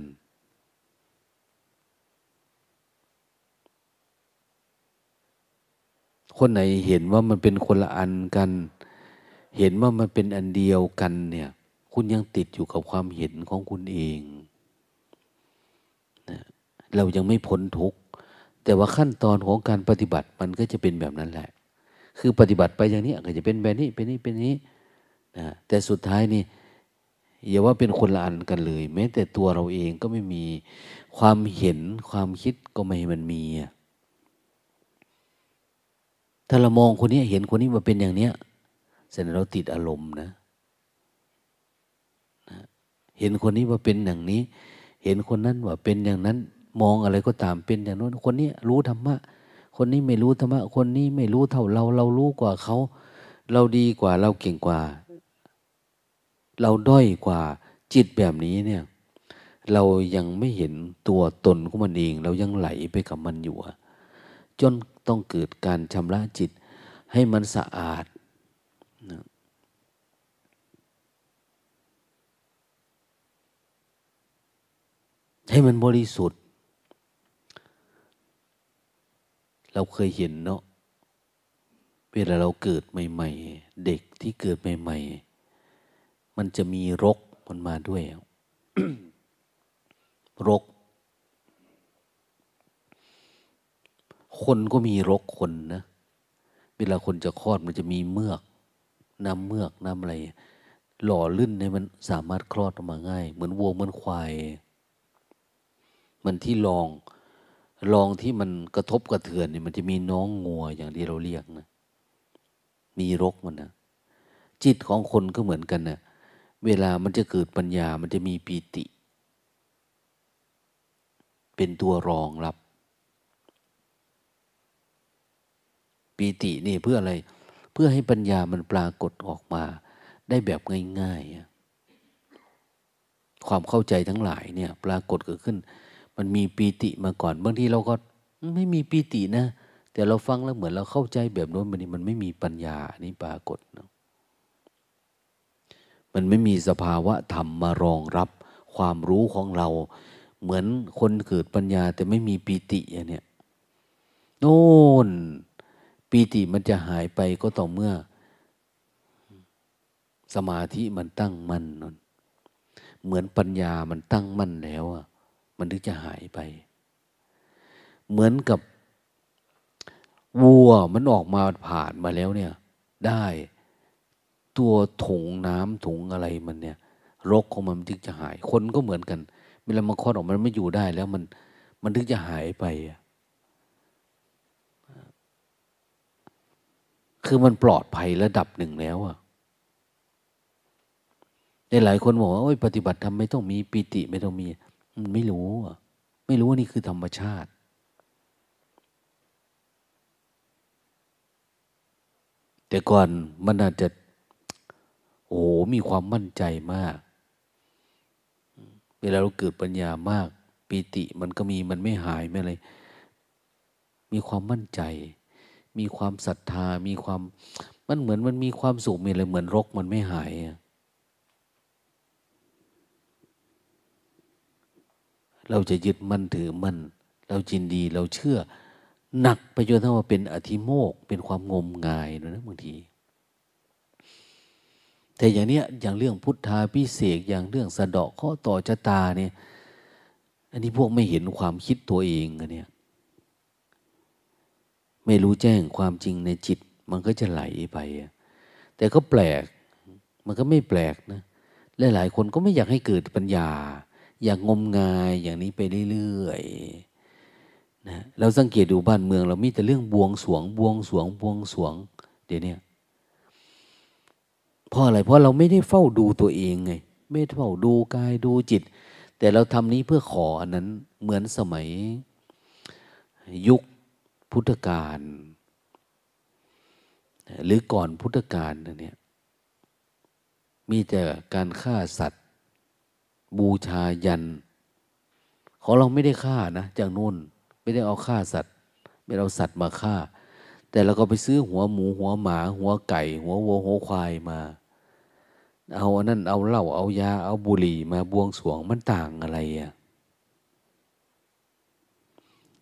คนไหนเห็นว่ามันเป็นคนละอันกัน เห็นว่ามันเป็นอันเดียวกันเนี่ย คุณยังติดอยู่กับความเห็นของคุณเองนะเรายังไม่พ้นทุกข์แต่ว่าขั้นตอนของการปฏิบัติมันก็จะเป็นแบบนั้นแหละ คือปฏิบัติไปอย่างนี้ก็จะเป็นแบบนี้เป็นนี้เป็นนี้นะแต่สุดท้ายนี่อย่าว่าเป็นคนละอันกันเลย แม้แต่ตัวเราเองก็ไม่มีความเห็นความคิดก็ไม่มันมี ถ้าเรามองคนนี้เห็นคนนี้มาเป็นอย่างเนี้ยแสดงเราติดอารมณ์นะนะ เห็นคนนี้ว่าเป็นอย่างนี้ เห็นคนนั้นว่าเป็นอย่างนั้น มองอะไรก็ตามเป็นอย่างนั้น คนนี้รู้ธรรมะ คนนี้ไม่รู้ธรรมะ คนนี้ไม่รู้เท่าเรา เรารู้กว่าเขา เราดีกว่า เราเก่งกว่า เราด้อยกว่า จิตแบบนี้เนี่ย เรายังไม่เห็นตัวตนของมันเอง เรายังไหลไปกับมันอยู่ จนต้องเกิดการชำระจิตให้มันสะอาด ให้มันบริสุทธิ์ เราเคยเห็นเนาะเวลาเราเกิดใหม่ ๆ เด็กที่เกิดใหม่ ๆ มันจะมีรกมันมาด้วยรก คนก็มีรกคนนะ เวลาคนจะคลอดมันจะมีเมือก น้ำเมือกน้ำอะไร หล่อลื่นให้มันสามารถคลอดออกมาง่าย เหมือนวัวเหมือนควาย มันที่ลองลองที่มันกระทบกระเทือนเนี่ยมันจะมีน้องงัวอย่างที่เราเรียกนะ มีรกมันนะจิตของคนก็เหมือนกันนะเวลามันจะเกิดปัญญามันจะมีปีติ เป็นตัวรองรับ ปีตินี่เพื่ออะไร เพื่อให้ปัญญามันปรากฏออกมา ได้แบบง่ายๆความเข้าใจทั้งหลายเนี่ย ปรากฏเกิดขึ้น มันมีปีติมาก่อนบางทีเราก็ไม่มีปีตินะ แต่เราฟังแล้วเหมือนเราเข้าใจแบบโน้นมันนี่มันไม่มีปัญญาอันนี้ปรากฏนะมันไม่มีสภาวะธรรมมารองรับความรู้ของเรา เหมือนคนเกิดปัญญาแต่ไม่มีปีติอย่างเนี้ยโน่นปีติมันจะหายไปก็ต่อเมื่อ สมาธิมันตั้งมั่นนนเหมือนปัญญามันตั้งมั่นแล้วอะ มันถึงจะหายไป เหมือนกับวัวมันออกมาผ่านมาแล้วเนี่ย ได้ตัวถุงน้ำถุงอะไรมันเนี่ยรกของมันถึงจะหาย คนก็เหมือนกันเวลามันคลอดออกมันไม่อยู่ได้แล้วมัน มันถึงจะหายไปคือมันปลอดภัยระดับหนึ่งแล้วอะในหลายคนบอกว่าปฏิบัติทำไม่ต้องมีปิติไม่ต้องมี มันไม่รู้ไม่รู้ว่านี่คือธรรมชาติ แต่ก่อนมันอาจจะ โอ้มีความมั่นใจมาก เวลาเราเกิดปัญญามากปีติมันก็มีมันไม่หายไม่อะไร มีความมั่นใจ มีความศรัทธา มีความ มันเหมือนมันมีความสุขมีอะไรเหมือนรกมันไม่หายอะ เราจะยึดมั่นถือมั่น เราจินดีเราเชื่อ หนักไปจนทั้งว่าเป็นอธิโมกเป็นความงมงายนะบางทีแต่อย่างเนี้ยอย่างเรื่องพุทธาพิเศษอย่างเรื่องสะเดาะข้อต่อชะตาเนี่ย อันนี้พวกไม่เห็นความคิดตัวเองอะเนี่ย ไม่รู้แจ้งความจริงในจิต มันก็จะไหลไป แต่ก็แปลก มันก็ไม่แปลกนะ หลายๆคนก็ไม่อยากให้เกิดปัญญา อย่างงมงายอย่างนี้ไปเรื่อยๆนะเราสังเกตดูบ้านเมือง เรามีแต่เรื่องบวงสวง บวงสวง บวงสวง เดี๋ยวนี้เพราะอะไรเพราะเราไม่ได้เฝ้าดูตัวเองไง ไม่เฝ้าดูกายดูจิต แต่เราทำนี้เพื่อขออันนั้นเหมือนสมัยยุคพุทธกาลหรือก่อนพุทธกาลเนี่ยมีแต่การฆ่าสัตว์ บูชายัน ของเราไม่ได้ฆ่านะจากนู่นไม่ได้เอาฆ่าสัตว์ ไม่เอาสัตว์มาฆ่า แต่เราก็ไปซื้อหัวหมูหัวหมา หัวไก่ หัววัวหัวควายมา เอาอันนั้นเอาเหล้าเอายา เอาบุหรี่มาบวงสรวงมันต่างอะไรอะ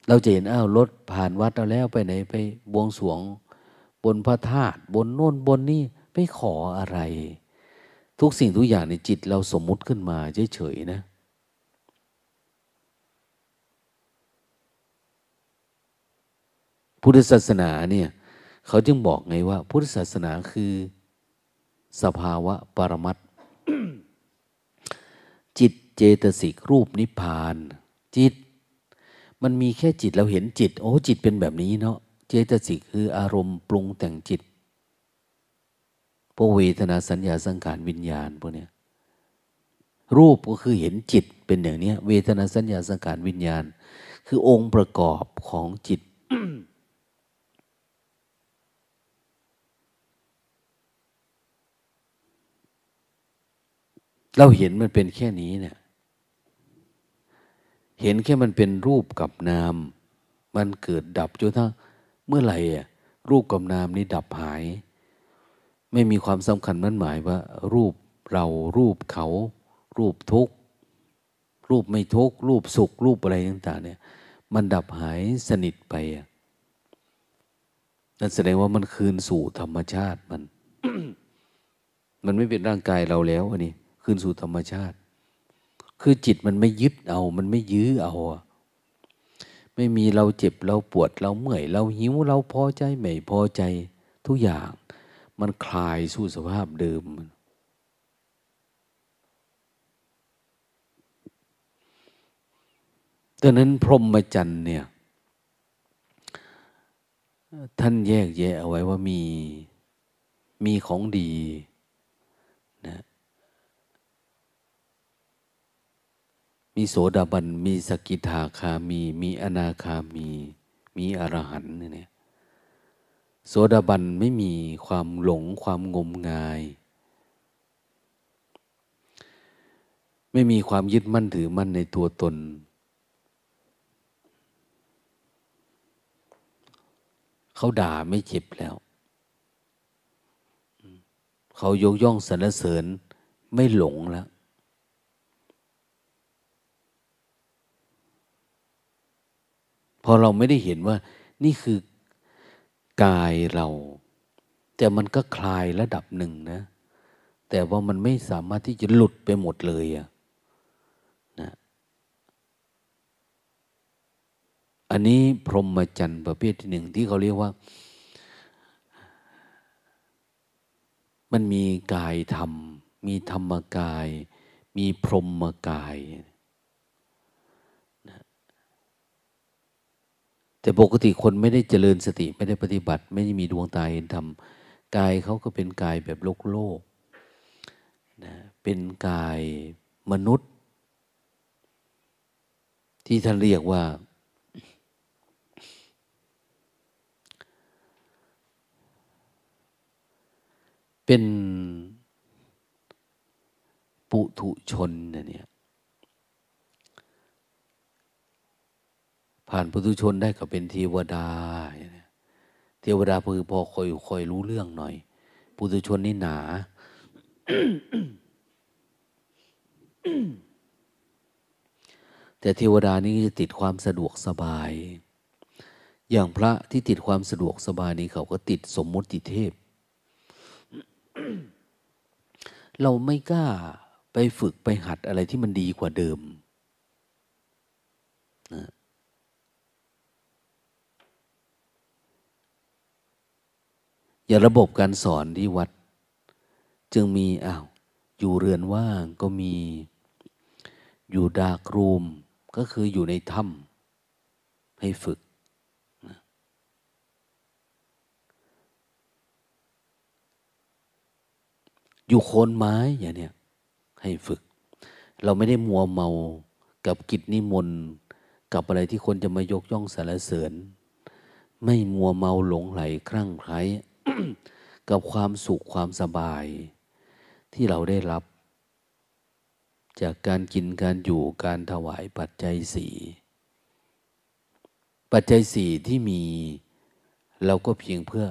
เราจะเห็นอ้าวรถผ่านวัดเราแล้วไปไหนไปบวงสรวง บนพระธาตุบนโน่นบนนี่ไปขออะไร ทุกสิ่งทุกอย่างในจิตเราสมมุติขึ้นมาเฉยๆนะ พุทธศาสนาเนี่ยเขาจึงบอกไงว่า พุทธศาสนาคือสภาวะปรมัตจิตเจตสิกรูปนิพพาน จิต มันมีแค่จิตเราเห็นจิต โอ้จิตเป็นแบบนี้เนาะเจตสิกคืออารมณ์ปรุงแต่งจิต พวกเวทนาสัญญาสังขารวิญญาณพวกเนี้ยรูปก็คือเห็นจิตเป็นอย่างนี้เวทนาสัญญาสังขารวิญญาณ คือองค์ประกอบของจิต เราเห็นมันเป็นแค่นี้เนี่ยเห็นแค่มันเป็นรูปกับนาม มันเกิดดับจนทั้งเมื่อไหร่อะรูปกับนามนี้ดับหาย ไม่มีความสำคัญมั่นหมายว่า รูปเรารูปเขา รูปทุกรูปไม่ทุกรูปสุข รูปอะไรต่างๆเนี่ยมันดับหายสนิทไปอะนั่นแสดงว่ามันคืนสู่ธรรมชาติมัน มันไม่เป็นร่างกายเราแล้วอันนี้ คืนสู่ธรรมชาติ คือจิตมันไม่ยึดเอา มันไม่ยื้อเอาไม่มีเราเจ็บเราปวดเราเมื่อย เราหิวเราพอใจไม่พอใจทุกอย่าง มันคลายสู่สภาพเดิม ดังนั้นพรหมจรรย์เนี่ย ท่านแยกแยะเอาไว้ว่ามีมีของดีนะมีโสดาบัน มีสกิทาคามี มีอนาคามี มีอรหันต์เนี่ย โสดาบันไม่มีความหลงความงมงาย ไม่มีความยึดมั่นถือมั่นในตัวตน เขาด่าไม่เจ็บแล้ว เขายกย่องสรรเสริญไม่หลงแล้วพอเราไม่ได้เห็นว่านี่คือ กายเรา แต่มันก็คลายระดับหนึ่งนะ แต่ว่ามันไม่สามารถที่จะหลุดไปหมดเลยอะนะอันนี้พรหมจรรย์ประเภทที่หนึ่งที่เขาเรียกว่า มันมีกายธรรม มีธรรมกาย มีพรหมกาย แต่ปกติคนไม่ได้เจริญสติไม่ได้ปฏิบัติ ไม่ได้มีดวงตาเห็นธรรมกายเขาก็เป็นกายแบบโลกโลกนะเป็นกายมนุษย์ ที่ท่านเรียกว่า เป็นปุถุชนเนี่ย ผ่านปุถุชนได้ก็เป็นเทวดา เทวดาคือพอคอยคอยรู้เรื่องหน่อย ปุถุชนนี่หนา แต่เทวดานี่จะติดความสะดวกสบาย อย่างพระที่ติดความสะดวกสบายนี้เขาก็ติดสมมุติเทพ เราไม่กล้าไปฝึกไปหัดอะไรที่มันดีกว่าเดิม อย่าระบบการสอนที่วัด จึงมีอ้าวอยู่เรือนว่างก็มีอยู่ดากรูม ก็คืออยู่ในถ้ำให้ฝึก อยู่โคนไม้อย่างเนี้ยให้ฝึก เราไม่ได้มัวเมากับกิจนิมนต์กับอะไรที่คนจะมายกย่องสรรเสริญ ไม่มัวเมาหลงไหลคลั่งไคล้ กับความสุขความสบาย ที่เราได้รับ จากการกินการอยู่การถวายปัจจัยสี่ปัจจัยสี่ที่มีเราก็เพียงเพื่อ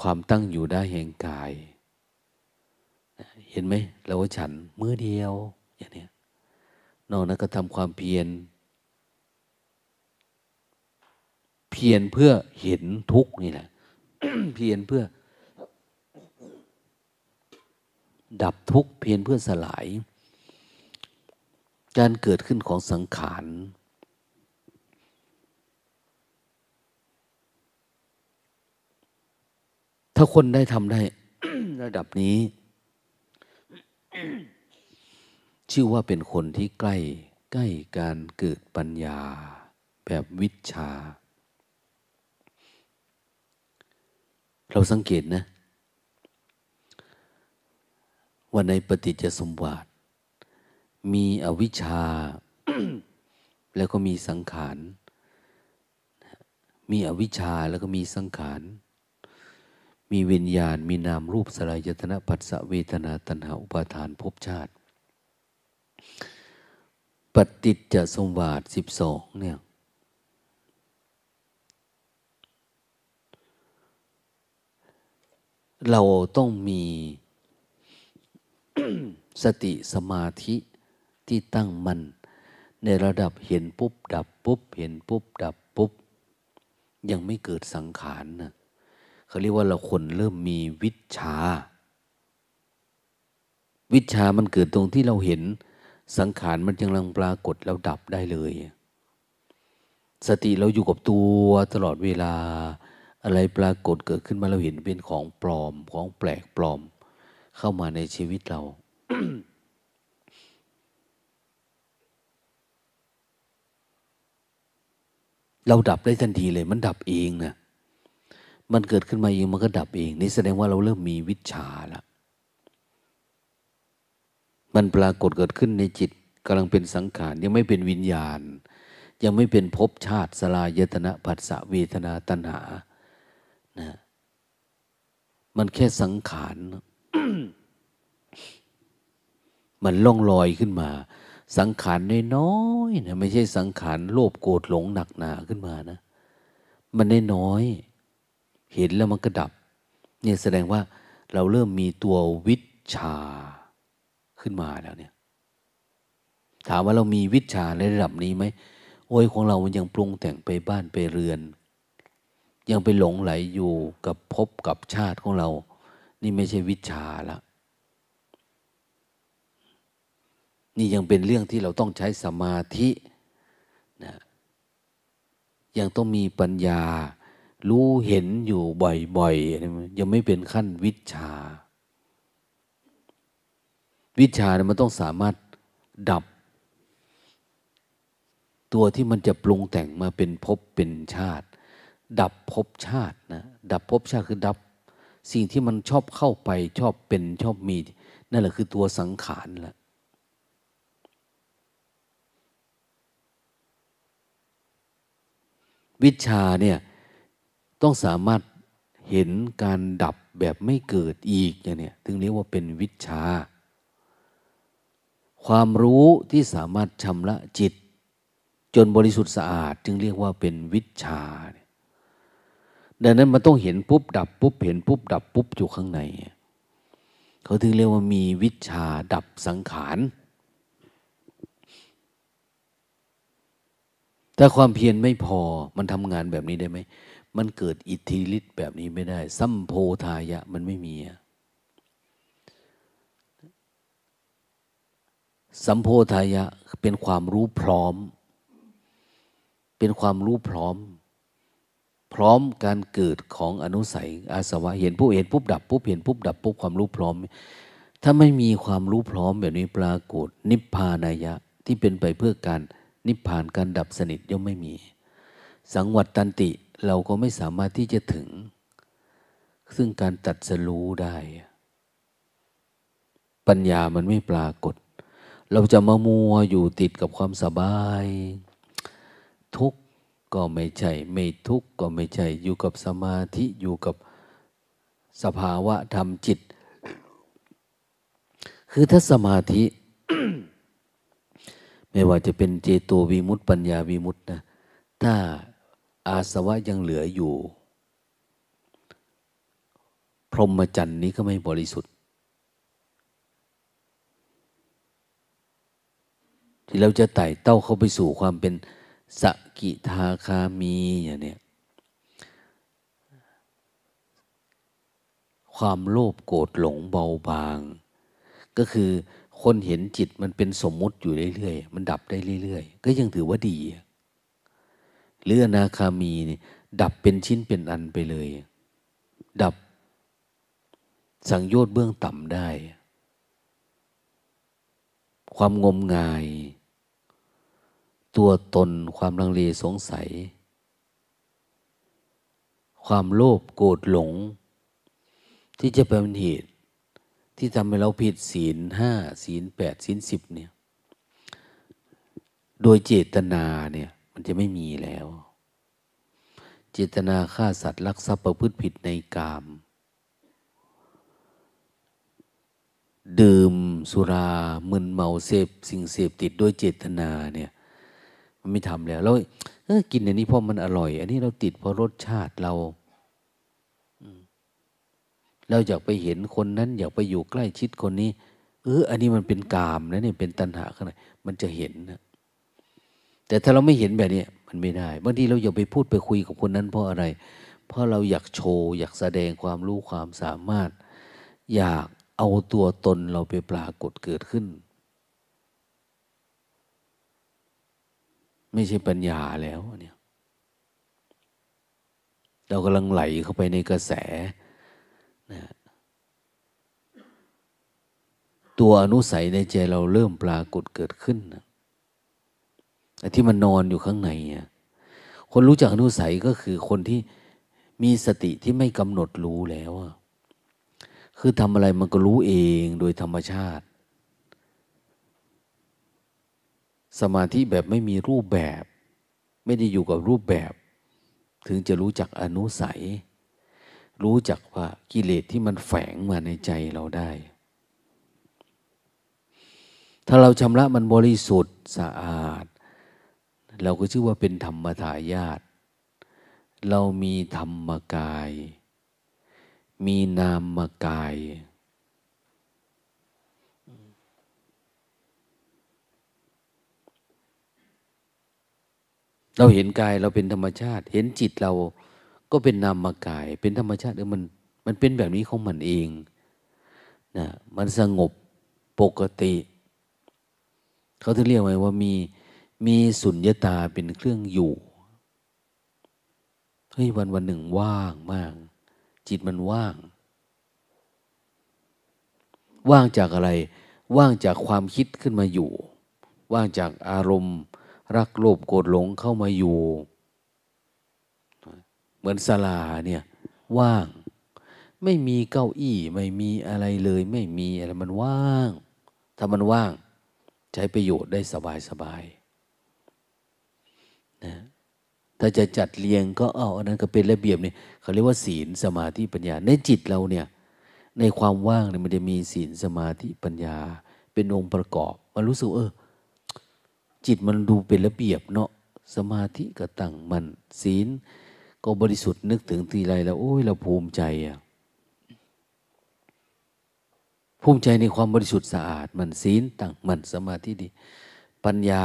ความตั้งอยู่ได้แห่งกาย เห็นไหมเราฉันเมื่อเดียวอย่างนี้นอกนั้นก็ทำความเพียร เพียรเพื่อเห็นทุกนี่แหละเพียรเพื่อ ดับทุกเพียรเพื่อสลาย การเกิดขึ้นของสังขารถ้าคนได้ทำได้ ระดับนี้ ชื่อว่าเป็นคนที่ใกล้ใกล้การเกิดปัญญา แบบวิชา เราสังเกตนะ ว่าในปฏิจจสมบัติมีอวิชชา แล้วก็มีสังขาร มีอวิชชาแล้วก็มีสังขาร มีวิญญาณ มีนามรูปสลายตนะปัสสะเวทนาตัณหาอุปาทานภพชาติ ปฏิจจสมบาทสิบสองเนี่ย เราต้องมีสติสมาธิที่ตั้งมัน่นในระดับเห็นปุ๊บ ดับปุ๊บ เห็นปุ๊บ ดับปุ๊บ ยังไม่เกิดสังขารนะเขาเรียกว่าเราคนเริ่มมีวิชา วิชามันเกิดตรงที่เราเห็นสังขารมันยังลังปรากฏแล้วดับได้เลย สติเราอยู่กับตัวตลอดเวลา อะไรปรากฏเกิดขึ้นมาเราเห็นเป็นของปลอมของแปลกปลอม เข้ามาในชีวิตเรา เราดับได้ทันทีเลย มันดับเองนะมันเกิดขึ้นมาเองมันก็ดับเอง นี่แสดงว่าเราเริ่มมีวิชาแล้วมันปรากฏเกิดขึ้นในจิตกำลังเป็นสังขารยังไม่เป็นวิญญาณ ยังไม่เป็นภพชาติสลายตนะผัสสะเวทนาตัณหา นะมันแค่สังขารมันล่องลอยขึ้นมา สังขารน้อยๆนะไม่ใช่สังขารโลภโกรธหลงหนักหนาขึ้นมานะ มันน้อยเห็นแล้วมันก็ดับ เนี่ยแสดงว่าเราเริ่มมีตัววิชาขึ้นมาแล้วเนี่ย ถามว่าเรามีวิชาในระดับนี้ไหมโอ้ยของเรามันยังปรุงแต่งไปบ้านไปเรือน ยังไปหลงไหลอยู่กับภพกับชาติของเรา นี่ไม่ใช่วิชาละ นี่ยังเป็นเรื่องที่เราต้องใช้สมาธินะยังต้องมีปัญญา รู้เห็นอยู่บ่อยๆ ยังไม่เป็นขั้นวิชา วิชาเนี่ยมันต้องสามารถดับ ตัวที่มันจะปรุงแต่งมาเป็นภพเป็นชาติ ดับภพชาตินะดับภพชาติคือดับ สิ่งที่มันชอบเข้าไปชอบเป็นชอบมี นั่นแหละคือตัวสังขารละวิชาเนี่ยต้องสามารถเห็นการดับแบบไม่เกิดอีกอย่างนี้ถึงเรียกว่าเป็นวิชา ความรู้ที่สามารถชำระจิต จนบริสุทธิ์สะอาด จึงเรียกว่าเป็นวิชา ดังนั้นมันต้องเห็นปุ๊บดับปุ๊บเห็นปุ๊บดับปุ๊บอยู่ข้างใน เขาถึงเรียกว่ามีวิชาดับสังขาร ถ้าความเพียรไม่พอมันทำงานแบบนี้ได้ไหม มันเกิดอิทธิฤทธิ์แบบนี้ไม่ได้ สัมโพธายะมันไม่มีสัมโพธายะเป็นความรู้พร้อม เป็นความรู้พร้อม พร้อมการเกิดของอนุสัยอาสวะ เห็นปุ๊บเห็นปุ๊บดับปุ๊บเห็นปุ๊บดับปุ๊บความรู้พร้อม ถ้าไม่มีความรู้พร้อมแบบนี้ปรากฏ นิพพานายะที่เป็นไปเพื่อการนิพพานการดับสนิทย่อมไม่มี สังวัตตันติเราก็ไม่สามารถที่จะถึง ซึ่งการตัดสรู้ได้ ปัญญามันไม่ปรากฏ เราจะมามัวอยู่ติดกับความสบาย ทุกข ก็ไม่ใช่ไม่ทุกข์ก็ไม่ใช่อยู่กับสมาธิอยู่กับสภาวะธรรมจิต คือถ้าสมาธิ ไม่ว่าจะเป็นเจโตวิมุตติปัญญาวิมุตตินะถ้าอาสวะยังเหลืออยู่ พรหมจรรย์นี้ก็ไม่บริสุทธิ์ ที่เราจะไต่เต้าเข้าไปสู่ความเป็นส กิทาคามีอย่างนี้ความโลภโกรธหลงเบาบาง ก็คือคนเห็นจิตมันเป็นสมมุติอยู่เรื่อยๆ มันดับได้เรื่อยๆ ก็ยังถือว่าดี หรืออนาคามีนี่ดับเป็นชิ้นเป็นอันไปเลย ดับสังโยชน์เบื้องต่ำได้ ความงมงาย ตัวตนความลังเลสงสัย ความโลภโกรธหลง ที่จะเป็นเหตุที่ทำให้เราผิดศีลห้าศีลแปดศีลสิบเนี่ย โดยเจตนาเนี่ย มันจะไม่มีแล้ว เจตนาฆ่าสัตว์ลักทรัพย์ประพฤติผิดในกาม ดื่มสุรามึนเมาเสพสิ่งเสพติดด้วยเจตนาเนี่ย มันไม่ทำแล้วแล้วกินอันนี้เพราะมันอร่อย อันนี้เราติดเพราะรสชาติเราเราอยากไปเห็นคนนั้น อยากไปอยู่ใกล้ชิดคนนี้ เอออันนี้มันเป็นกามนะเนี่ยเป็นตัณหาข้างในมันจะเห็นนะแต่ถ้าเราไม่เห็นแบบนี้มันไม่ได้บางทีเราอย่าไปพูดไปคุยกับคนนั้นเพราะอะไร เพราะเราอยากโชว์ อยากแสดงความรู้ความสามารถ อยากเอาตัวตนเราไปปรากฏเกิดขึ้น ไม่ใช่ปัญญาแล้วเนี่ยเรากำลังไหลเข้าไปในกระแสนะตัวอนุสัยในใจเราเริ่มปรากฏเกิดขึ้นนะที่มันนอนอยู่ข้างในอะคนรู้จักอนุสัยก็คือคนที่มีสติที่ไม่กำหนดรู้แล้ว คือทำอะไรมันก็รู้เองโดยธรรมชาติ สมาธิแบบไม่มีรูปแบบ ไม่ได้อยู่กับรูปแบบ ถึงจะรู้จักอนุสัย รู้จักว่ากิเลสที่มันแฝงมาในใจเราได้ ถ้าเราชำระมันบริสุทธิ์สะอาด เราก็ชื่อว่าเป็นธรรมทายาทเรามีธรรมกาย มีนามกาย เราเห็นกายเราเป็นธรรมชาติ เห็นจิตเราก็เป็นนามกาย เป็นธรรมชาติเออมันมันเป็นแบบนี้ของมันเองนะมันสงบปกติ เขาถึงเรียกไว้ว่ามีมีสุญญตาเป็นเครื่องอยู่เฮ้ยวันวันหนึ่งว่างมาก จิตมันว่าง ว่างจากอะไร ว่างจากความคิดขึ้นมาอยู่ ว่างจากอารมณ์ รักโลภโกรธหลงเข้ามาอยู่ เหมือนศาลาเนี่ยว่าง ไม่มีเก้าอี้ไม่มีอะไรเลย ไม่มีอะไรมันว่าง ถ้ามันว่าง ใช้ประโยชน์ได้สบายสบายนะถ้าจะจัดเรียงก็เอาอันนั้นก็เป็นระเบียบนี่เขาเรียกว่าศีลสมาธิปัญญา ในจิตเราเนี่ยในความว่างเนี่ยมันจะมีศีลสมาธิปัญญา เป็นองค์ประกอบ มันรู้สึกเออ จิตมันดูเป็นระเบียบเนาะสมาธิก็ตั้งมันศีล ก็บริสุทธิ์นึกถึงทีไรแล้ว โอ้ยเราภูมิใจอะภูมิใจในความบริสุทธิ์สะอาด มันศีลตั้งมันสมาธิดี ปัญญา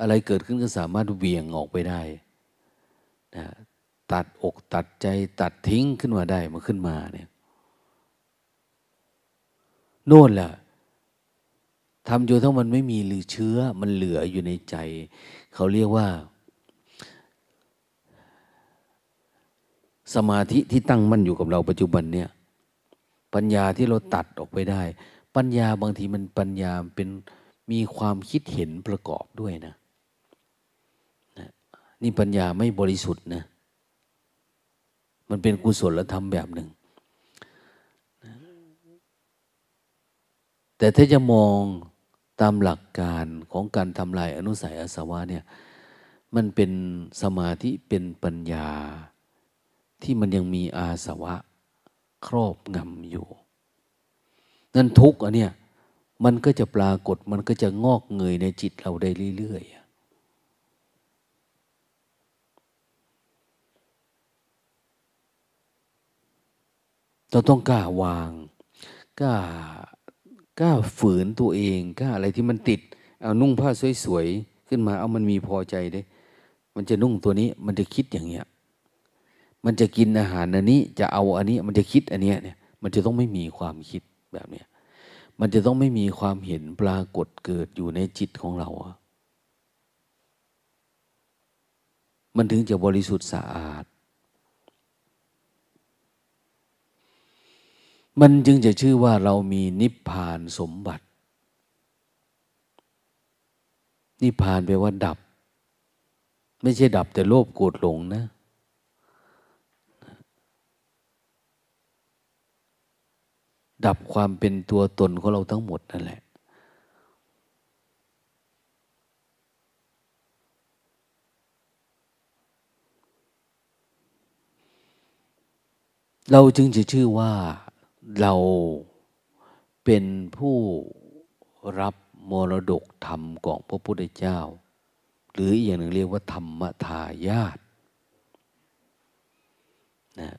อะไรเกิดขึ้นก็สามารถเวียงออกไปได้นะตัดอกตัดใจตัดทิ้งขึ้นมาได้มาขึ้นมาเนี่ยโน่นแหละ ทำอยู่ทั้งมันไม่มีหรือเชื้อ มันเหลืออยู่ในใจ เขาเรียกว่า สมาธิที่ตั้งมั่นอยู่กับเราปัจจุบันเนี่ย ปัญญาที่เราตัดออกไปได้ ปัญญาบางทีมันปัญญาเป็นมีความคิดเห็นประกอบด้วยนะนี่ปัญญาไม่บริสุทธิ์นะ มันเป็นกุศลธรรมแบบหนึ่งแต่ถ้าจะมอง ตามหลักการของการทำลายอนุสัยอาสวะเนี่ยมันเป็นสมาธิเป็นปัญญา ที่มันยังมีอาสวะ ครอบงำอยู่ นั่นทุกอันเนี้ยมันก็จะปรากฏมันก็จะงอกเงยในจิตเราได้เรื่อยๆเราต้องกล้าวางกล้า กล้าฝืนตัวเองกล้าอะไรที่มันติด เอานุ่งผ้าสวยๆขึ้นมาเอามันมีพอใจได้ มันจะนุ่งตัวนี้ มันจะคิดอย่างเงี้ย มันจะกินอาหารอันนี้ จะเอาอันนี้ มันจะคิดอันเนี้ยเนี่ย มันจะต้องไม่มีความคิดแบบเนี้ย มันจะต้องไม่มีความเห็นปรากฏเกิดอยู่ในจิตของเราอะมันถึงจะบริสุทธิ์สะอาด มันจึงจะชื่อว่าเรามีนิพพานสมบัติ นิพพานแปลว่าดับ ไม่ใช่ดับแต่โลภโกรธหลงนะ ดับความเป็นตัวตนของเราทั้งหมดนั่นแหละ เราจึงจะชื่อว่า เราเป็นผู้รับมรดกธรรมของพระพุทธเจ้า หรืออย่างหนึ่งเรียกว่าธรรมทายาทนะ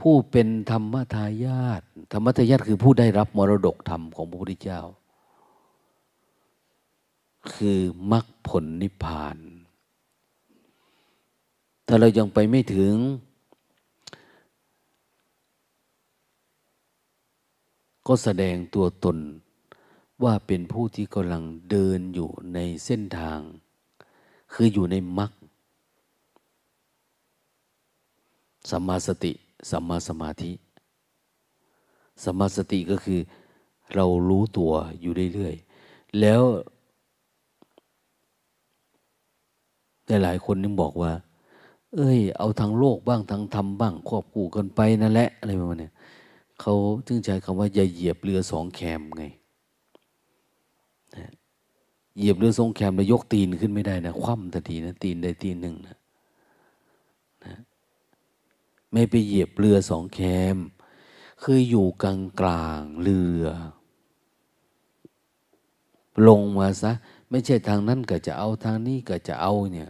ผู้เป็นธรรมทายาทธรรมทายาทคือผู้ได้รับมรดกธรรมของพระพุทธเจ้า คือมรรคผลนิพพาน ถ้าเรายังไปไม่ถึง ก็แสดงตัวตน ว่าเป็นผู้ที่กำลังเดินอยู่ในเส้นทาง คืออยู่ในมรรคสัมมาสติสัมมาสมาธิสัมมาสติก็คือเรารู้ตัวอยู่เรื่อยๆ แล้วหลายคนนึงบอกว่า เอ้ย เอาทางโลกบ้างทางธรรมบ้างควบคู่กันไปนั่นแหละอะไรประมาณนี้ เขาจึงใช้คำว่าอย่าเหยียบเรือสองแคมไงเหยียบเรือสองแคมแล้วยกตีนขึ้นไม่ได้นะคว่ำทันทีนะตีนใดตีนหนึ่งนะนะไม่ไปเหยียบเรือสองแคม คืออยู่กลางกลางเรือ ลงมาซะ ไม่ใช่ทางนั้นก็จะเอาทางนี้ก็จะเอาเนี่ย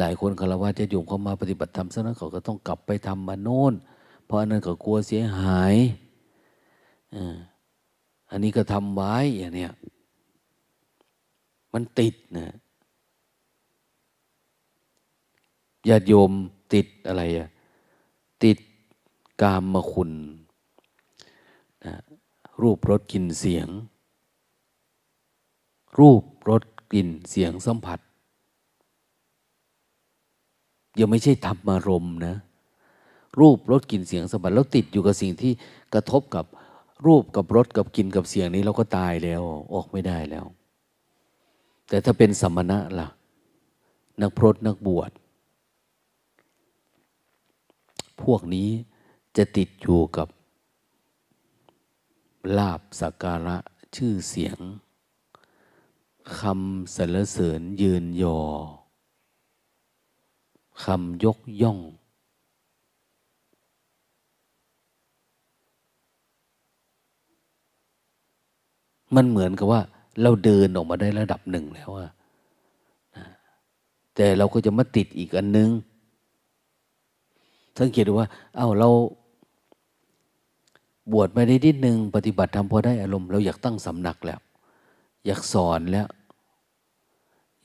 หลาย ๆ คนคารวะจะอยู่เข้ามาปฏิบัติธรรมซะนั้นเขาก็ต้องกลับไปทำมาโน่น เพราะอันนั้นก็กลัวเสียหายอันนี้ก็ทำไว้อย่างเนี้ยมันติดนะญาติโยมติดอะไรอะติดกามมาคุณนะรูปรสกลิ่นเสียง รูปรสกลิ่นเสียงสัมผัส ยังไม่ใช่ธรรมารมนะ รูปรสกลิ่นเสียงสัมผัสแล้วติดอยู่กับสิ่งที่กระทบกับรูปกับรสกับกลิ่นกับเสียงนี้เราก็ตายแล้วออกไม่ได้แล้ว แต่ถ้าเป็นสมณะล่ะ นักพรตนักบวช พวกนี้จะติดอยู่กับลาบสักการะชื่อเสียงคำสรรเสริญยืนยอคำยกย่อง มันเหมือนกับว่า เราเดินออกมาได้ระดับหนึ่งแล้วอะแต่เราก็จะมาติดอีกอันนึง สังเกตดูว่า เอา้าเรา บวชมาได้นิดนึง ปฏิบัติทำพอได้อารมณ์ เราอยากตั้งสำนักแล้ว อยากสอนแล้ว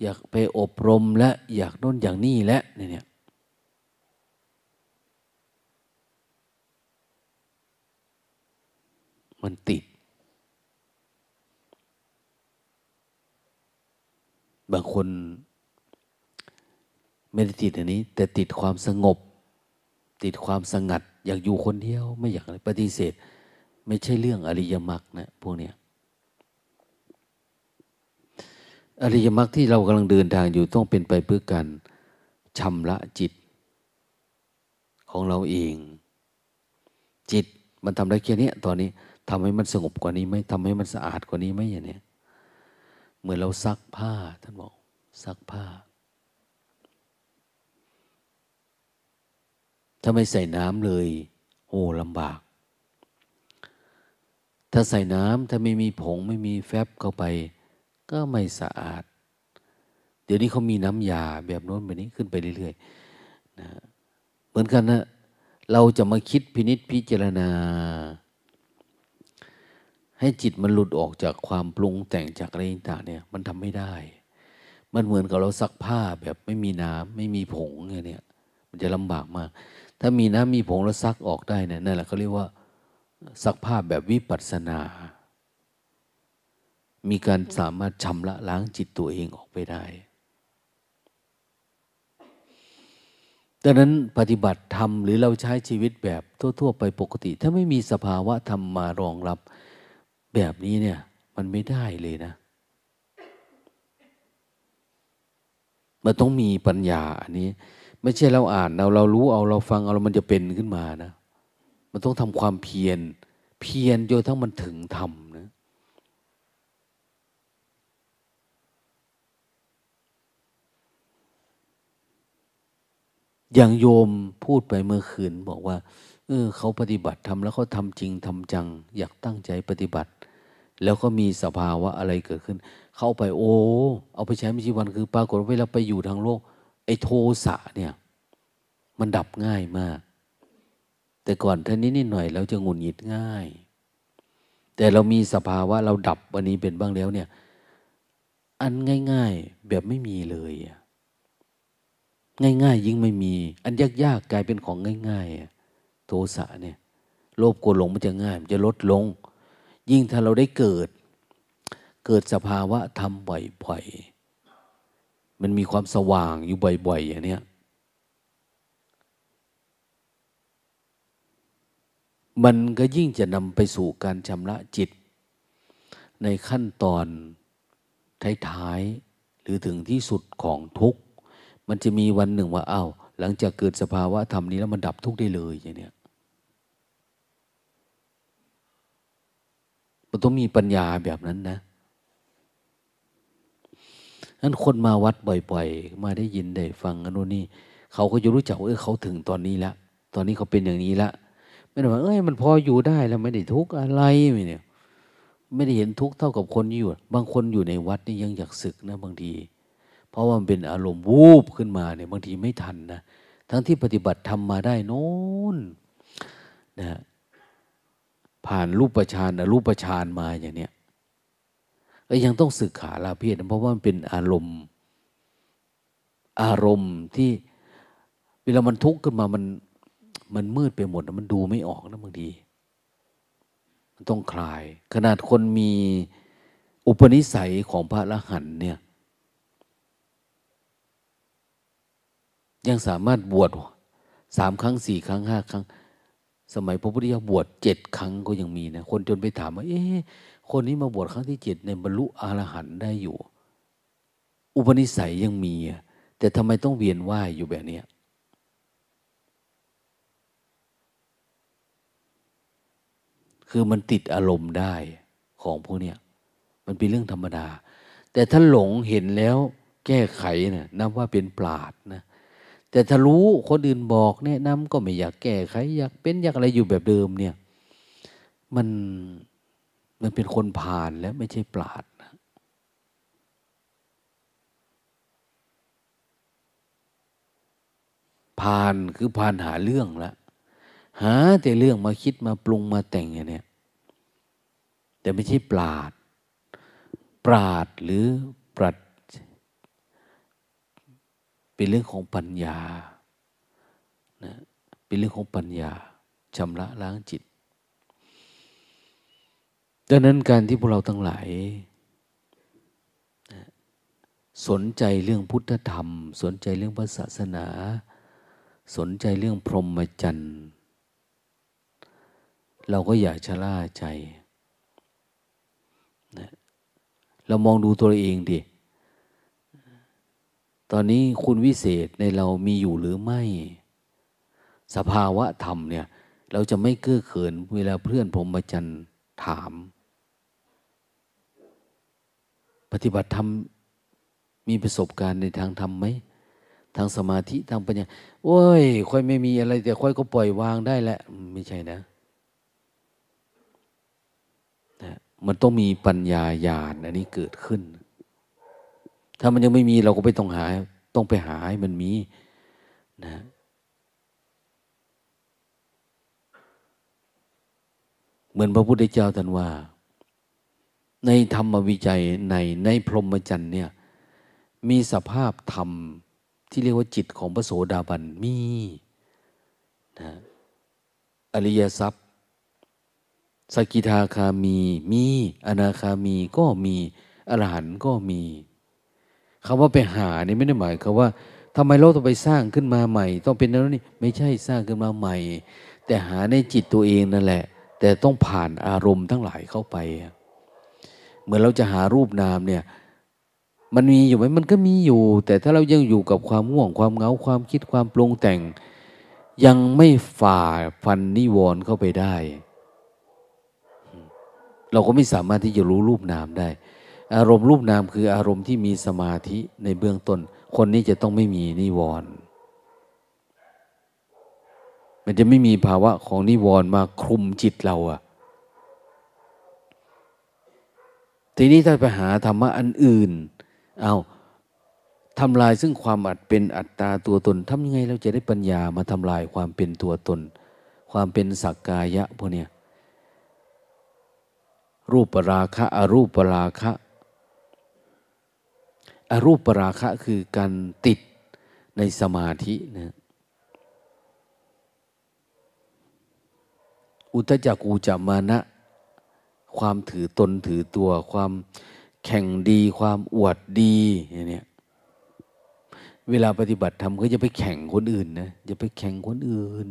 อยากไปอบรมและ อยากโน่นอย่างนี้และเนี่ยมันติด บางคนไม่ได้ติดอันนี้ แต่ติดความสงบ ติดความสงัด อยากอยู่คนเดียว ไม่อยากปฏิเสธ ไม่ใช่เรื่องอริยมรรคนะพวกเนี้ยอริยมรรคที่เรากำลังเดินทางอยู่ต้องเป็นไปเพื่อการชำระจิต ของเราเอง จิตมันทำได้แค่นี้ตอนนี้ทำให้มันสงบกว่านี้ไหมทำให้มันสะอาดกว่านี้ไหมอย่างเนี้ย เหมือนเราซักผ้า ท่านบอก ซักผ้า ถ้าไม่ใส่น้ำเลย โอ้ลำบาก ถ้าใส่น้ำถ้าไม่มีผงไม่มีแฟบเข้าไป ก็ไม่สะอาด เดี๋ยวนี้เขามีน้ำยาแบบโน้นแบบนี้ขึ้นไปเรื่อยๆนะเหมือนกันนะเราจะมาคิดพินิษพิจารณา ให้จิตมันหลุดออกจากความปรุงแต่งจากอะไรต่างเนี่ย มันทำไม่ได้ มันเหมือนกับเราซักผ้าแบบไม่มีน้ำไม่มีผงเนี่ย มันจะลำบากมาก ถ้ามีน้ำมีผงแล้วซักออกได้เนี่ยนั่นแหละเขาเรียกว่าซักผ้าแบบวิปัสสนา มีการสามารถชำระล้างจิตตัวเองออกไปได้ดังนั้นปฏิบัติธรรมหรือเราใช้ชีวิตแบบทั่ว ๆ ไปปกติ ถ้าไม่มีสภาวะธรรมมารองรับ แบบนี้เนี่ย มันไม่ได้เลยนะ มันต้องมีปัญญาอันนี้ ไม่ใช่เราอ่านเราเรารู้เอาเราฟังเอาเรามันจะเป็นขึ้นมานะ มันต้องทำความเพียร เพียรจนทั้งมันถึงธรรมนะอย่างโยมพูดไปเมื่อคืนบอกว่า เออเขาปฏิบัติทำแล้วเขาทำจริงทำจัง อยากตั้งใจปฏิบัติ แล้วก็มีสภาวะอะไรเกิดขึ้น เข้าไปโอ้ เอาไปใช้ไม่ชีวันคือปรากฏว่าเวลาไปอยู่ทางโลก ไอ้โทสะเนี่ย มันดับง่ายมาก แต่ก่อนท่านี้นิดหน่อยเราจะงุนหงิดง่าย แต่เรามีสภาวะเราดับวันนี้เป็นบ้างแล้วเนี่ย อันง่าย ๆแบบไม่มีเลยง่ายๆ ยิ่งไม่มี อันยากๆกลายเป็นของง่ายๆโทสะเนี่ย โลภโกรธหลงมันจะง่าย มันจะลดลง ยิ่งถ้าเราได้เกิด เกิดสภาวะทำบ่อยๆ มันมีความสว่างอยู่บ่อยๆอย่างเนี้ยมันก็ยิ่งจะนำไปสู่การชำระจิต ในขั้นตอนท้ายๆหรือถึงที่สุดของทุกข์ มันจะมีวันหนึ่งว่าอา้าวหลังจากเกิดสภาวะธรรมนี้แล้วมันดับทุกข์ได้เลยอย่างเนี้ย มันต้องมีปัญญาแบบนั้นนะนั้นคนมาวัดบ่อยๆ มาได้ยินได้ฟังอนุนี่เขาก็จะรู้จักว่าเออเขาถึงตอนนี้ละ ตอนนี้เขาเป็นอย่างนี้ละไม่ได้ว่าเอ้ยมันพออยู่ได้แล้วไม่ได้ทุกข์อะไรไม่เนี่ยไม่ได้เห็นทุกข์เท่ากับคนอยู่ บางคนอยู่ในวัดนี่ยังอยากศึกนะบางที เพราะว่ามันเป็นอารมณ์วูบขึ้นมาเนี่ยบางทีไม่ทันนะทั้งที่ปฏิบัติทำมาได้โน้นนะ ผ่านรูปประชานรูปประชานมาอย่างเนี้ยก็ยังต้องศึกขาลาเพศเพราะว่ามันเป็นอารมณ์ อารมณ์ที่เวลามันทุกข์ขึ้นมามันมันมืดไปหมดมันดูไม่ออกนะบางที มันต้องคลาย ขนาดคนมีอุปนิสัยของพระละหันเนี่ย ยังสามารถบวชสามครั้งสี่ครั้งห้าครั้ง สมัยพระพุทธเจ้าบวชเจ็ดครั้งก็ยังมีนะคนจนไปถามว่าเอ๊ะคนนี้มาบวชครั้งที่เจ็ดในบรรลุอรหันต์ได้อยู่ อุปนิสัยยังมี แต่ทำไมต้องเวียนว่ายอยู่แบบนี้คือมันติดอารมณ์ได้ของพวกเนี้ยมันเป็นเรื่องธรรมดา แต่ถ้าหลงเห็นแล้วแก้ไขนะ่ะนับว่าเป็นปราดนะ แต่ถ้ารู้คนอื่นบอกแนะนำก็ไม่อยากแก้ไขอยากเป็นอยากอะไรอยู่แบบเดิมเนี่ย มันมันเป็นคนผ่านแล้วไม่ใช่ปราดนะผ่านคือผ่านหาเรื่องละหาแต่เรื่องมาคิดมาปรุงมาแต่งอย่างเนี้ยแต่ไม่ใช่ปราด ปราดหรือปรัด เป็นเรื่องของปัญญานะเป็นเรื่องของปัญญาชำระล้างจิต ดังนั้นการที่พวกเราทั้งหลายสนใจเรื่องพุทธธรรม สนใจเรื่องพระศาสนา สนใจเรื่องพรหมจรรย์เราก็อย่าชะล่าใจนะเรามองดูตัวเองดิ ตอนนี้คุณวิเศษในเรามีอยู่หรือไม่ สภาวะธรรมเนี่ย เราจะไม่เกื้อเขินเวลาเพื่อนผมมจันถาม ปฏิบัติธรรมมีประสบการณ์ในทางธรรมไหมทางสมาธิทางปัญญาโอ้ย ค่อยไม่มีอะไร แต่ค่อยก็ปล่อยวางได้แหละ ไม่ใช่นะนะ มันต้องมีปัญญาญาณอันนี้เกิดขึ้น ถ้ามันยังไม่มีเราก็ไม่ต้องหา ต้องไปหาให้มันมีนะเหมือนพระพุทธเจ้าท่านว่า ในธรรมวิจัยในในพรหมจรรย์เนี่ย มีสภาพธรรมที่เรียกว่าจิตของพระโสดาบันมีนะอริยทรัพย์สกิทาคามี มี อนาคามีก็มี อรหันต์ก็มี คำว่าไปหานี่ไม่ได้หมายคำว่าทำไมเราต้องไปสร้างขึ้นมาใหม่ ต้องเป็นนั้นนี่ไม่ใช่สร้างขึ้นมาใหม่ แต่หาในจิตตัวเองนั่นแหละ แต่ต้องผ่านอารมณ์ทั้งหลายเข้าไปเหมือนเราจะหารูปนามเนี่ย มันมีอยู่ไหมมันก็มีอยู่ แต่ถ้าเรายังอยู่กับความง่วงความเงาความคิดความปรุงแต่ง ยังไม่ฝ่าฟันนิวรณ์เข้าไปได้ เราก็ไม่สามารถที่จะรู้รูปนามได้ อารมณ์รูปนามคืออารมณ์ที่มีสมาธิในเบื้องต้น คนนี้จะต้องไม่มีนิวรณ์มันจะไม่มีภาวะของนิวรณ์มาคลุมจิตเราอะทีนี้ถ้าไปหาธรรมะอันอื่น เอาทำลายซึ่งความอัดเป็นอัตตาตัวตนทำยังไงเราจะได้ปัญญามาทำลายความเป็นตัวตน ความเป็นสักกายะพวกเนี้ยรูปปราคะอรูปปราคะ อรูปปราคะคือการติดในสมาธินะอุตจักูจะมานะ ความถือตนถือตัวความแข่งดีความอวดดีอย่างนี้เวลาปฏิบัติธรรมก็จะไปแข่งคนอื่นนะจะไปแข่งคนอื่น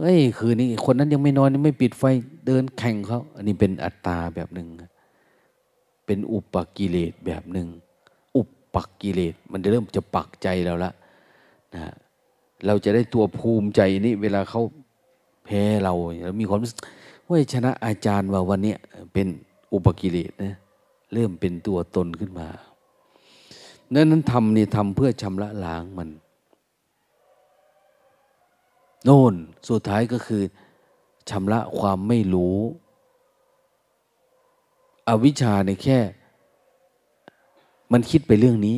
เฮ้ย คืนนี้คนนั้นยังไม่นอนยังไม่ปิดไฟเดินแข่งเขา อันนี้เป็นอัตตาแบบหนึ่ง เป็นอุปกิเลสแบบหนึ่ง อุปปักกิเลส มันจะเริ่มจะปักใจเราละนะเราจะได้ตัวภูมิใจนี่เวลาเขาแพ้เราเรามีความรู้สึกว่าชนะอาจารย์ว่าวันนี้เป็นอุปกิเลสนะเริ่มเป็นตัวตนขึ้นมานั้นนั้นทำนี่ทำเพื่อชำระล้างมัน โน่นสุดท้ายก็คือชำระความไม่รู้ อวิชชาในแค่ มันคิดไปเรื่องนี้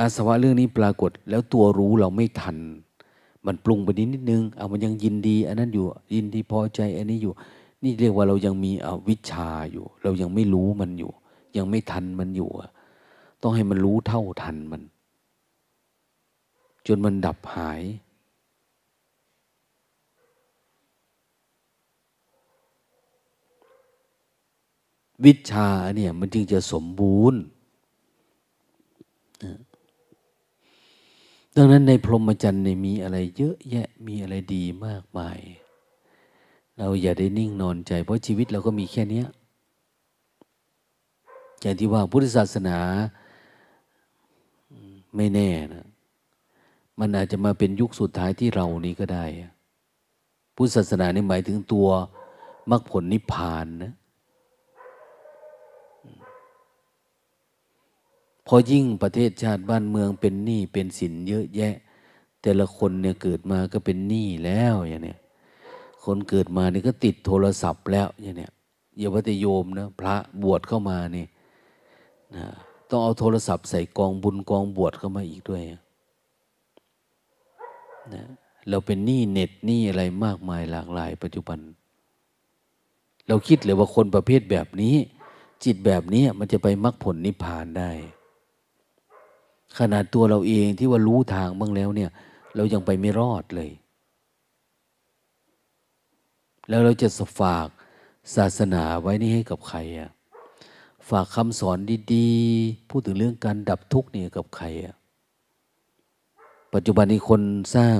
อาสวะเรื่องนี้ปรากฏ แล้วตัวรู้เราไม่ทัน มันปรุงไปนิดนิดนึงเอามันยังยินดี อันนั้นอยู่ยินดีพอใจ อันนี้อยู่ นี่เรียกว่าเรายังมีอวิชชาอยู่ เรายังไม่รู้มันอยู่ ยังไม่ทันมันอยู่ต้องให้มันรู้เท่าทันมัน จนมันดับหาย วิชาเนี่ยมันจึงจะสมบูรณ์ ดังนั้นในพรหมจรรย์ในมีอะไรเยอะแยะมีอะไรดีมากมาย เราอย่าได้นิ่งนอนใจ เพราะชีวิตเราก็มีแค่นี้อย่างที่ว่าพุทธศาสนาไม่แน่นะ มันอาจจะมาเป็นยุคสุดท้ายที่เรานี้ก็ได้ พุทธศาสนานี่หมายถึงตัวมรรคผลนิพพานนะ พอยิ่งประเทศชาติบ้านเมืองเป็นหนี้เป็นสินเยอะแยะ แต่ละคนเนี่ยเกิดมาก็เป็นหนี้แล้วอย่างเนี้ยคนเกิดมานี่ก็ติดโทรศัพท์แล้วอย่างเนี้ยอย่าว่าแต่โยมนะพระบวชเข้ามานี่นะต้องเอาโทรศัพท์ใส่กองบุญกองบวชเข้ามาอีกด้วยนะเราเป็นหนี้เน็ตหนี้อะไรมากมายหลากหลาย ปัจจุบัน เราคิดเลยว่าคนประเภทแบบนี้ จิตแบบนี้มันจะไปมรรคผลนิพพานได้ ขนาดตัวเราเองที่ว่ารู้ทางบ้างแล้วเนี่ย เรายังไปไม่รอดเลย แล้วเราจะฝากศาสนาไว้นี่ให้กับใครอะฝากคำสอนดีๆ พูดถึงเรื่องการดับทุกข์นี่กับใครอะปัจจุบันนี้คนสร้าง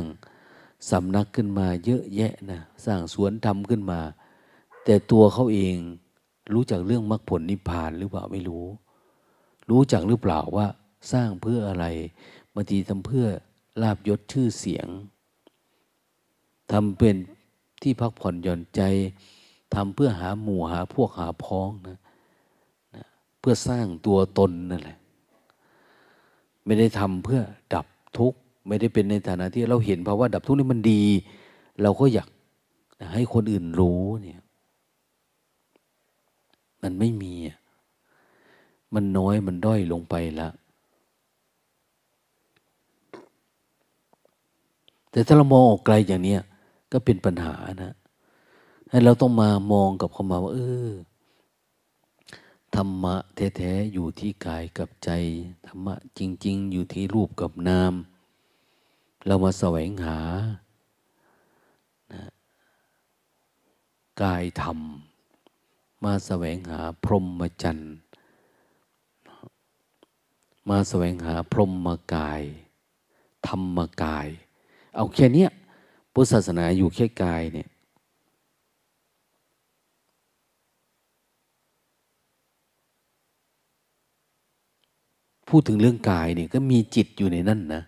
สำนักขึ้นมาเยอะแยะนะสร้างสวนทำขึ้นมา แต่ตัวเขาเองรู้จักเรื่องมรรคผลนิพพานหรือเปล่าไม่รู้ รู้จักหรือเปล่าว่า สร้างเพื่ออะไรบางทีทำเพื่อลาบยศชื่อเสียงทำเป็นที่พักผ่อนหย่อนใจทำเพื่อหาหมู่หาพวกหาพ้องนะนะเพื่อสร้างตัวตนนั่นแหละไม่ได้ทำเพื่อดับทุกข์ไม่ได้เป็นในฐานะที่เราเห็นภาวะดับทุกข์นี่มันดี เราก็อยากให้คนอื่นรู้เนี่ยมันไม่มี มันน้อยมันด้อยลงไปละ แต่ถ้าเรามองออกไกลอย่างนี้ก็เป็นปัญหานะให้เราต้องมามองกับเขามาว่า เออธรรมะแท้ๆอยู่ที่กายกับใจธรรมะจริง ๆ อยู่ที่รูปกับนาม เรามาแสวงหานะกายธรรม มาแสวงหาพรหมจรรย์มาแสวงหาพรหมกาย ธรรมกาย เอาแค่นี้พุทธศาสนาอยู่แค่กายเนี่ยพูดถึงเรื่องกายเนี่ยก็มีจิตอยู่ในนั่นนะ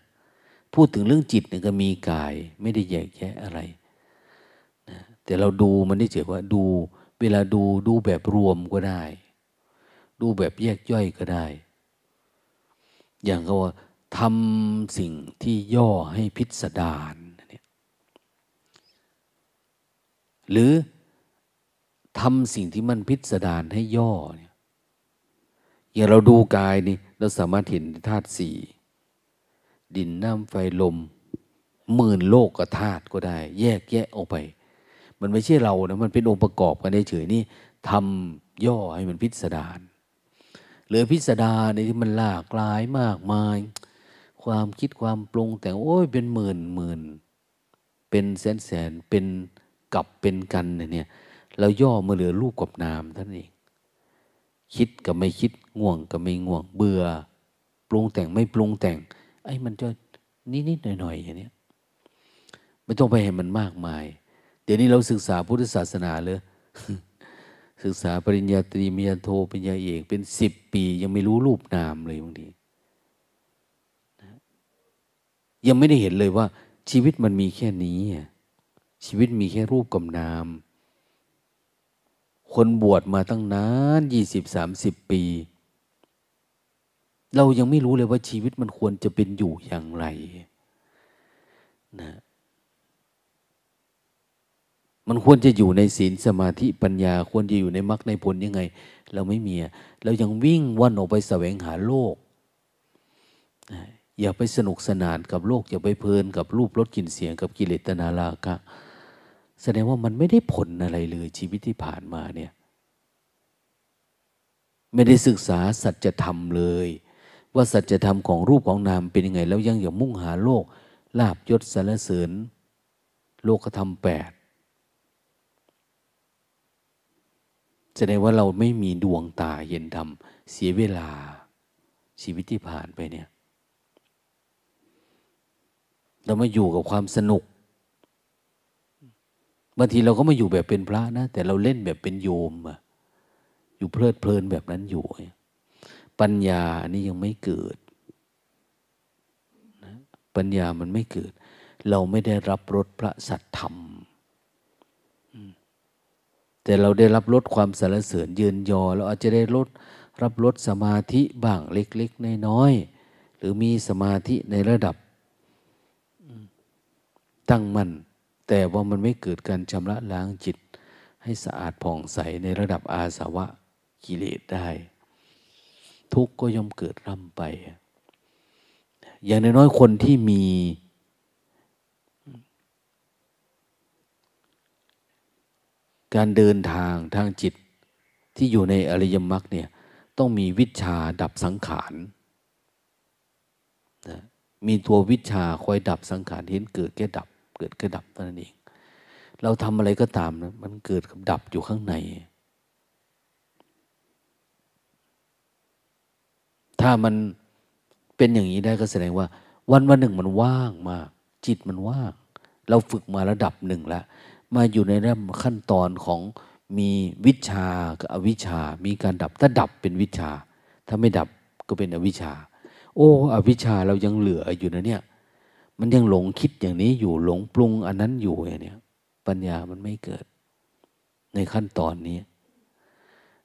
พูดถึงเรื่องจิตเนี่ยก็มีกายไม่ได้แยกแยะอะไรนะแต่เราดูมันได้เจอว่าดู เวลาดูดูแบบรวมก็ได้ ดูแบบแยกย่อยก็ได้ อย่างเขาว่า ทำสิ่งที่ย่อให้พิสดารนี่หรือทำสิ่งที่มันพิสดารให้ย่อเนี่ยอย่างเราดูกายนี่เราสามารถเห็นธาตุสี่ดินน้ำไฟลมหมื่นโลกกับธาตุก็ได้ แยกแยะออกไป มันไม่ใช่เรานะมันเป็นองค์ประกอบกันเฉยนี่ทำย่อให้มันพิสดารหรือพิสดารในที่มันหลากหลายมากมาย ความคิดความปรุง แต่งโอ้ยเป็นหมื่นหมื่นเป็นแสนแสนเป็นกับเป็นกันเนี่ยเราย่อมาเหลือรูปกับนามท่านเอง คิดกับไม่คิดง่วงกับไม่ง่วง เบื่อ ปรุงแต่งไม่ปรุงแต่ง ไอ้มันจะนิดๆหน่อยๆอย่างนี้ไม่ต้องไปเห็นมันมากมาย เดี๋ยวนี้เราศึกษาพุทธศาสนาเลยศึกษาปริญญาตรีมีญาโทปริญญาเอกเป็นสิบปียังไม่รู้รูปนามเลยบางที ยังไม่ได้เห็นเลยว่า ชีวิตมันมีแค่นี้ ชีวิตมีแค่รูปกับนาม คนบวชมาตั้งนานยี่สิบสามสิบปี เรายังไม่รู้เลยว่าชีวิตมันควรจะเป็นอยู่อย่างไรนะมันควรจะอยู่ในศีลสมาธิปัญญา ควรจะอยู่ในมรรคในผลยังไง เราไม่มีเรายังวิ่งว่อนออกไปแสวงหาโลก อย่าไปสนุกสนานกับโลก อย่าไปเพลินกับรูปรสกลิ่นเสียงกับกิเลสตนาลาคะแสดงว่ามันไม่ได้ผลอะไรเลยชีวิตที่ผ่านมาเนี่ยไม่ได้ศึกษาสัจธรรมเลย ว่าสัจธรรมของรูปของนามเป็นยังไง แล้วยังอย่ามุ่งหาโลกลาบยศสารเสริญ โลกธรรมแปดแสดงว่าเราไม่มีดวงตาเห็นธรรมเสียเวลาชีวิตที่ผ่านไปเนี่ย เรามาอยู่กับความสนุกบางทีเราก็ม่อยู่แบบเป็นพระนะ แต่เราเล่นแบบเป็นโยมอะอยู่เพลิดเพลินแบบนั้นอยู่ ปัญญาอันนี้ยังไม่เกิดนะปัญญามันไม่เกิด เราไม่ได้รับรสพระสัตธรรม แต่เราได้รับรสความสารเสริญเยืนยอ เราอาจจะได้รสรับรสสมาธิบ้างเล็ก ๆ น้อยๆหรือมีสมาธิในระดับ ตั้งมั่น แต่ว่ามันไม่เกิดการชำระล้างจิต ให้สะอาดผ่องใสในระดับอาสวะกิเลสได้ ทุกข์ก็ย่อมเกิดร่ำไป อย่างน้อยๆคนที่มีการเดินทางทางจิตที่อยู่ในอริยมรรคเนี่ยต้องมีวิชาดับสังขารนะมีตัววิชาคอยดับสังขารเห็นเกิดแก่ดับ เกิดก็ดับเท่านั้นเอง เราทำอะไรก็ตามนะมันเกิดกับดับอยู่ข้างใน ถ้ามันเป็นอย่างนี้ได้ก็แสดงว่า วันวันหนึ่งมันว่างมาก จิตมันว่าง เราฝึกมาระดับหนึ่งแล้วมาอยู่ในระดับขั้นตอนของมีวิชากับอวิชา มีการดับ ถ้าดับเป็นวิชา ถ้าไม่ดับก็เป็นอวิชา โอ้ อวิชาเรายังเหลืออยู่นะเนี่ย มันยังหลงคิดอย่างนี้อยู่หลงปรุงอันนั้นอยู่อย่างนี้ปัญญามันไม่เกิด ในขั้นตอนนี้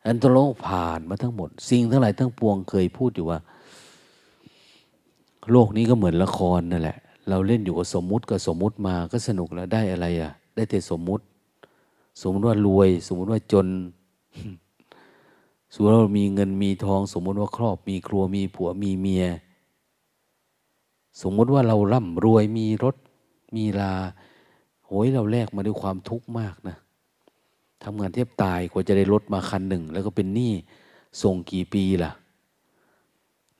อันตโลกผ่านมาทั้งหมด สิ่งทั้งหลายทั้งปวงเคยพูดอยู่ว่า โลกนี้ก็เหมือนละครนั่นแหละ เราเล่นอยู่กับสมมุติกับสมมุติมาก็สนุกแล้วได้อะไรอะ ได้แต่สมมุติ สมมติว่ารวย สมมติว่าจนสมมติว่ามีเงินมีทอง สมมติว่าครอบมีครัวมีผัวมีเมีย สมมติว่าเราร่ำรวยมีรถมีลาโหยเราแลกมาด้วยความทุกข์มากนะทำงานเทียบตายกว่าจะได้รถมาคันหนึ่ง แล้วก็เป็นหนี้ส่งกี่ปีล่ะ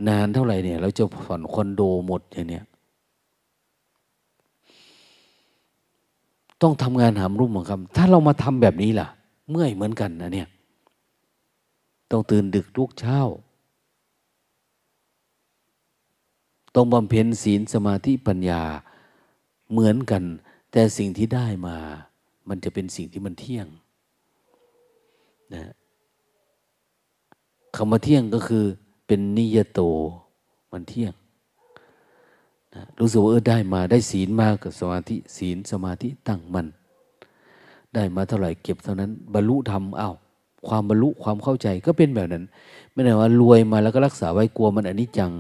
นานเท่าไหร่เนี่ย เราจะผ่อนคอนโดหมดอย่างเนี้ยต้องทำงานหามรุ่มเหมือนกันถ้าเรามาทำแบบนี้ล่ะ เมื่อยเหมือนกันนะเนี่ย ต้องตื่นดึกลุกเช้า ต้องบำเพ็ญศีลสมาธิปัญญาเหมือนกัน แต่สิ่งที่ได้มา มันจะเป็นสิ่งที่มันเที่ยงนะคำว่าเที่ยงก็คือเป็นนิยโต มันเที่ยงนะรู้สึกว่าเออได้มาได้ศีลมากับสมาธิศีลสมาธิตั้งมัน ได้มาเท่าไหร่เก็บเท่านั้น บรรลุธรรมอ้าวความบรรลุความเข้าใจก็เป็นแบบนั้น ไม่ได้ว่ารวยมาแล้วก็รักษาไว้กลัวมันอันนี้จัง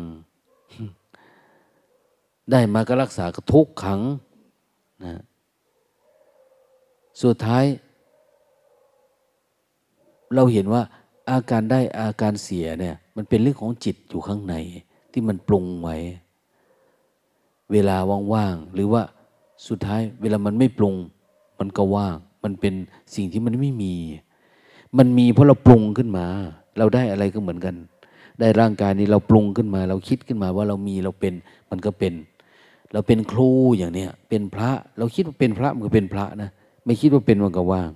ได้มาก็รักษาก็ทุกขังนะสุดท้าย เราเห็นว่าอาการได้อาการเสียเนี่ย มันเป็นเรื่องของจิตอยู่ข้างในที่มันปรุงไว้ เวลาว่างๆหรือว่าสุดท้าย เวลามันไม่ปรุง มันก็ว่าง มันเป็นสิ่งที่มันไม่มี มันมีเพราะเราปรุงขึ้นมา เราได้อะไรก็เหมือนกัน ได้ร่างกายนี้เราปรุงขึ้นมา เราคิดขึ้นมาว่าเรามีเราเป็น มันก็เป็น เราเป็นครูอย่างเนี้ยเป็นพระ เราคิดว่าเป็นพระมันก็เป็นพระนะไม่คิดว่าเป็นมันก็ว่าง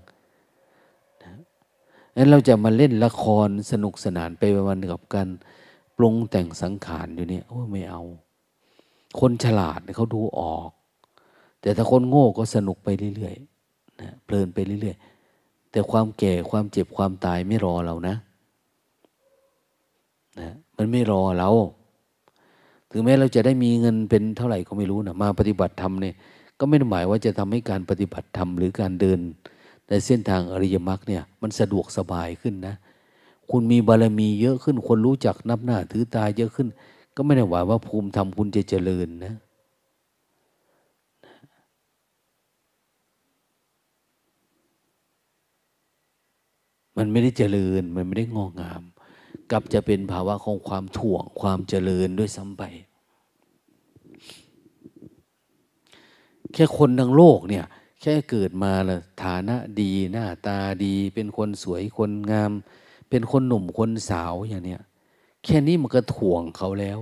นั้นเราจะมาเล่นละครสนุกสนานไปวันกับการปรุงแต่งสังขารอยู่เนี่ยโอ้ไม่เอา คนฉลาดเขาดูออก แต่ถ้าคนโง่ก็สนุกไปเรื่อยๆนะเพลินไปเรื่อยๆ แต่ความแก่ความเจ็บความตายไม่รอเรานะนะมันไม่รอเรา ถึงแม้เราจะได้มีเงินเป็นเท่าไหร่ก็ไม่รู้นะมาปฏิบัติธรรมเนี่ยก็ไม่ได้หมายว่าจะทำให้การปฏิบัติธรรมหรือการเดินในเส้นทางอริยมรรคเนี่ยมันสะดวกสบายขึ้นนะ คุณมีบารมีเยอะขึ้น คนรู้จักนับหน้าถือตาเยอะขึ้น ก็ไม่ได้หมายว่าภูมิธรรมคุณจะเจริญนะมันไม่ได้เจริญ มันไม่ได้งอกงาม กับจะเป็นภาวะของความถ่วงความเจริญด้วยซ้ำไป แค่คนทั้งโลกเนี่ย แค่เกิดมาละฐานะดีหน้าตาดี เป็นคนสวยคนงาม เป็นคนหนุ่มคนสาวอย่างเนี้ยแค่นี้มันก็ถ่วงเขาแล้ว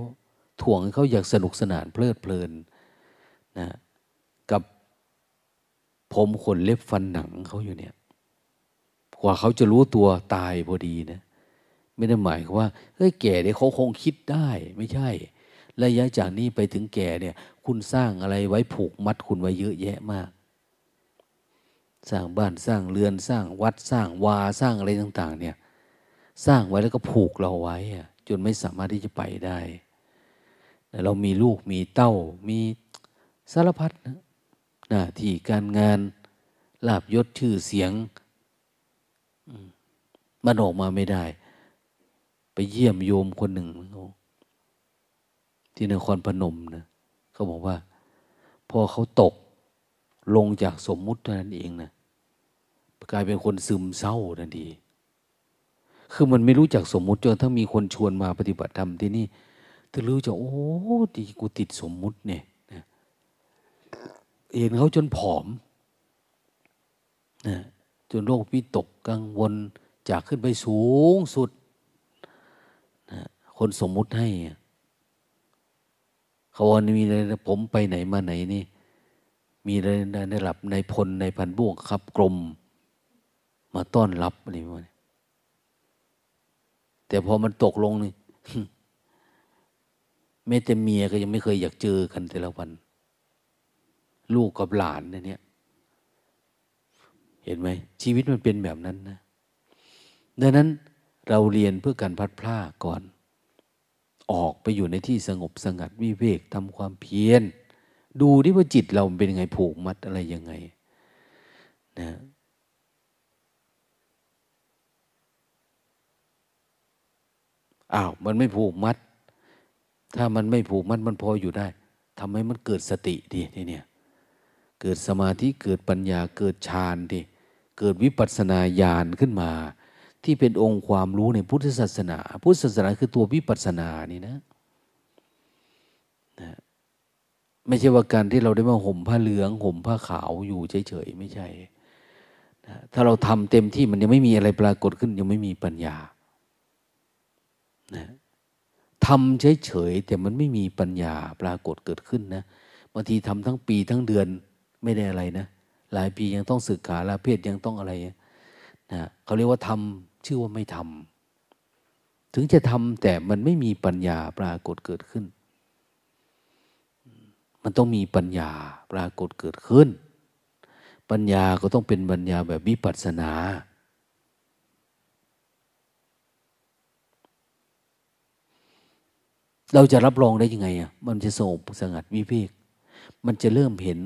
ถ่วงเขาอยากสนุกสนานเพลิดเพลินนะกับผมขนเล็บฟันหนังเขาอยู่เนี่ย กว่าเขาจะรู้ตัวตายพอดีนะ ไม่ได้หมายว่าเฮ้ยแก่เนี่ยเขาคงคิดได้ไม่ใช่ ระยะจากนี้ไปถึงแก่เนี่ย คุณสร้างอะไรไว้ผูกมัดคุณไว้เยอะแยะมาก สร้างบ้านสร้างเรือนสร้างวัดสร้างวาสร้างอะไรต่าง ๆ เนี่ย สร้างไว้แล้วก็ผูกเราไว้จนไม่สามารถที่จะไปได้แต่เรามีลูกมีเต้ามีสารพัดนะหน้าที่การงานลาบยศชื่อเสียง มันออกมาไม่ได้ ไปเยี่ยมโยมคนหนึ่งที่นครพนมนะเขาบอกว่า พอเขาตกลงจากสมมุติเท่านั้นเองนะกลายเป็นคนซึมเศร้าทันทีคือมันไม่รู้จักสมมุติจนถ้ามีคนชวนมาปฏิบัติธรรมที่นี่ถึงรู้จักโอ้ดีกูติดสมมุติเนี่ยเห็นเขาจนผอมนะจนโรควิตกกังวลจากขึ้นไปสูงสุด นะคนสมมุติให้เขาวันมีอะไรผมไปไหนมาไหนนี่ มีอะไรในหลับในพลในพันบุกครับกลม มาต้อนรับอะไรมาแต่พอมันตกลงนี่แม้แต่เมียก็ยังไม่เคยอยากเจอกันแต่ละวัน ลูกกับหลานเนี่ย เห็นไหมชีวิตมันเป็นแบบนั้นนะดังนั้น เราเรียนเพื่อการพัดพลาก่อน ออกไปอยู่ในที่สงบสงัดวิเวกทำความเพียร ดูที่ว่าจิตเราเป็นยังไงผูกมัดอะไรยังไงนะอ้าวมันไม่ผูกมัด ถ้ามันไม่ผูกมัดมันพออยู่ได้ทำให้มันเกิดสติดีทีเนี้ยเกิดสมาธิเกิดปัญญาเกิดฌานดิเกิดวิปัสสนาญาณขึ้นมา ที่เป็นองค์ความรู้ในพุทธศาสนา พุทธศาสนาคือตัววิปัสสนานี่นะนะไม่ใช่ว่าการที่เราได้มาห่มผ้าเหลืองห่มผ้าขาวอยู่เฉยๆไม่ใช่นะถ้าเราทำเต็มที่มันยังไม่มีอะไรปรากฏขึ้น ยังไม่มีปัญญานะทำเฉยๆแต่มันไม่มีปัญญาปรากฏเกิดขึ้นนะบางทีทำทั้งปีทั้งเดือนไม่ได้อะไรนะ หลายปียังต้องสึกขาลาเพศยังต้องอะไรนะเขาเรียกว่าทำ ชื่อว่าไม่ทำถึงจะทำแต่มันไม่มีปัญญาปรากฏเกิดขึ้น มันต้องมีปัญญาปรากฏเกิดขึ้น ปัญญาก็ต้องเป็นปัญญาแบบวิปัสสนาเราจะรับรองได้ยังไงอะ มันจะสงบสงัดวิเวก มันจะเริ่มเห็น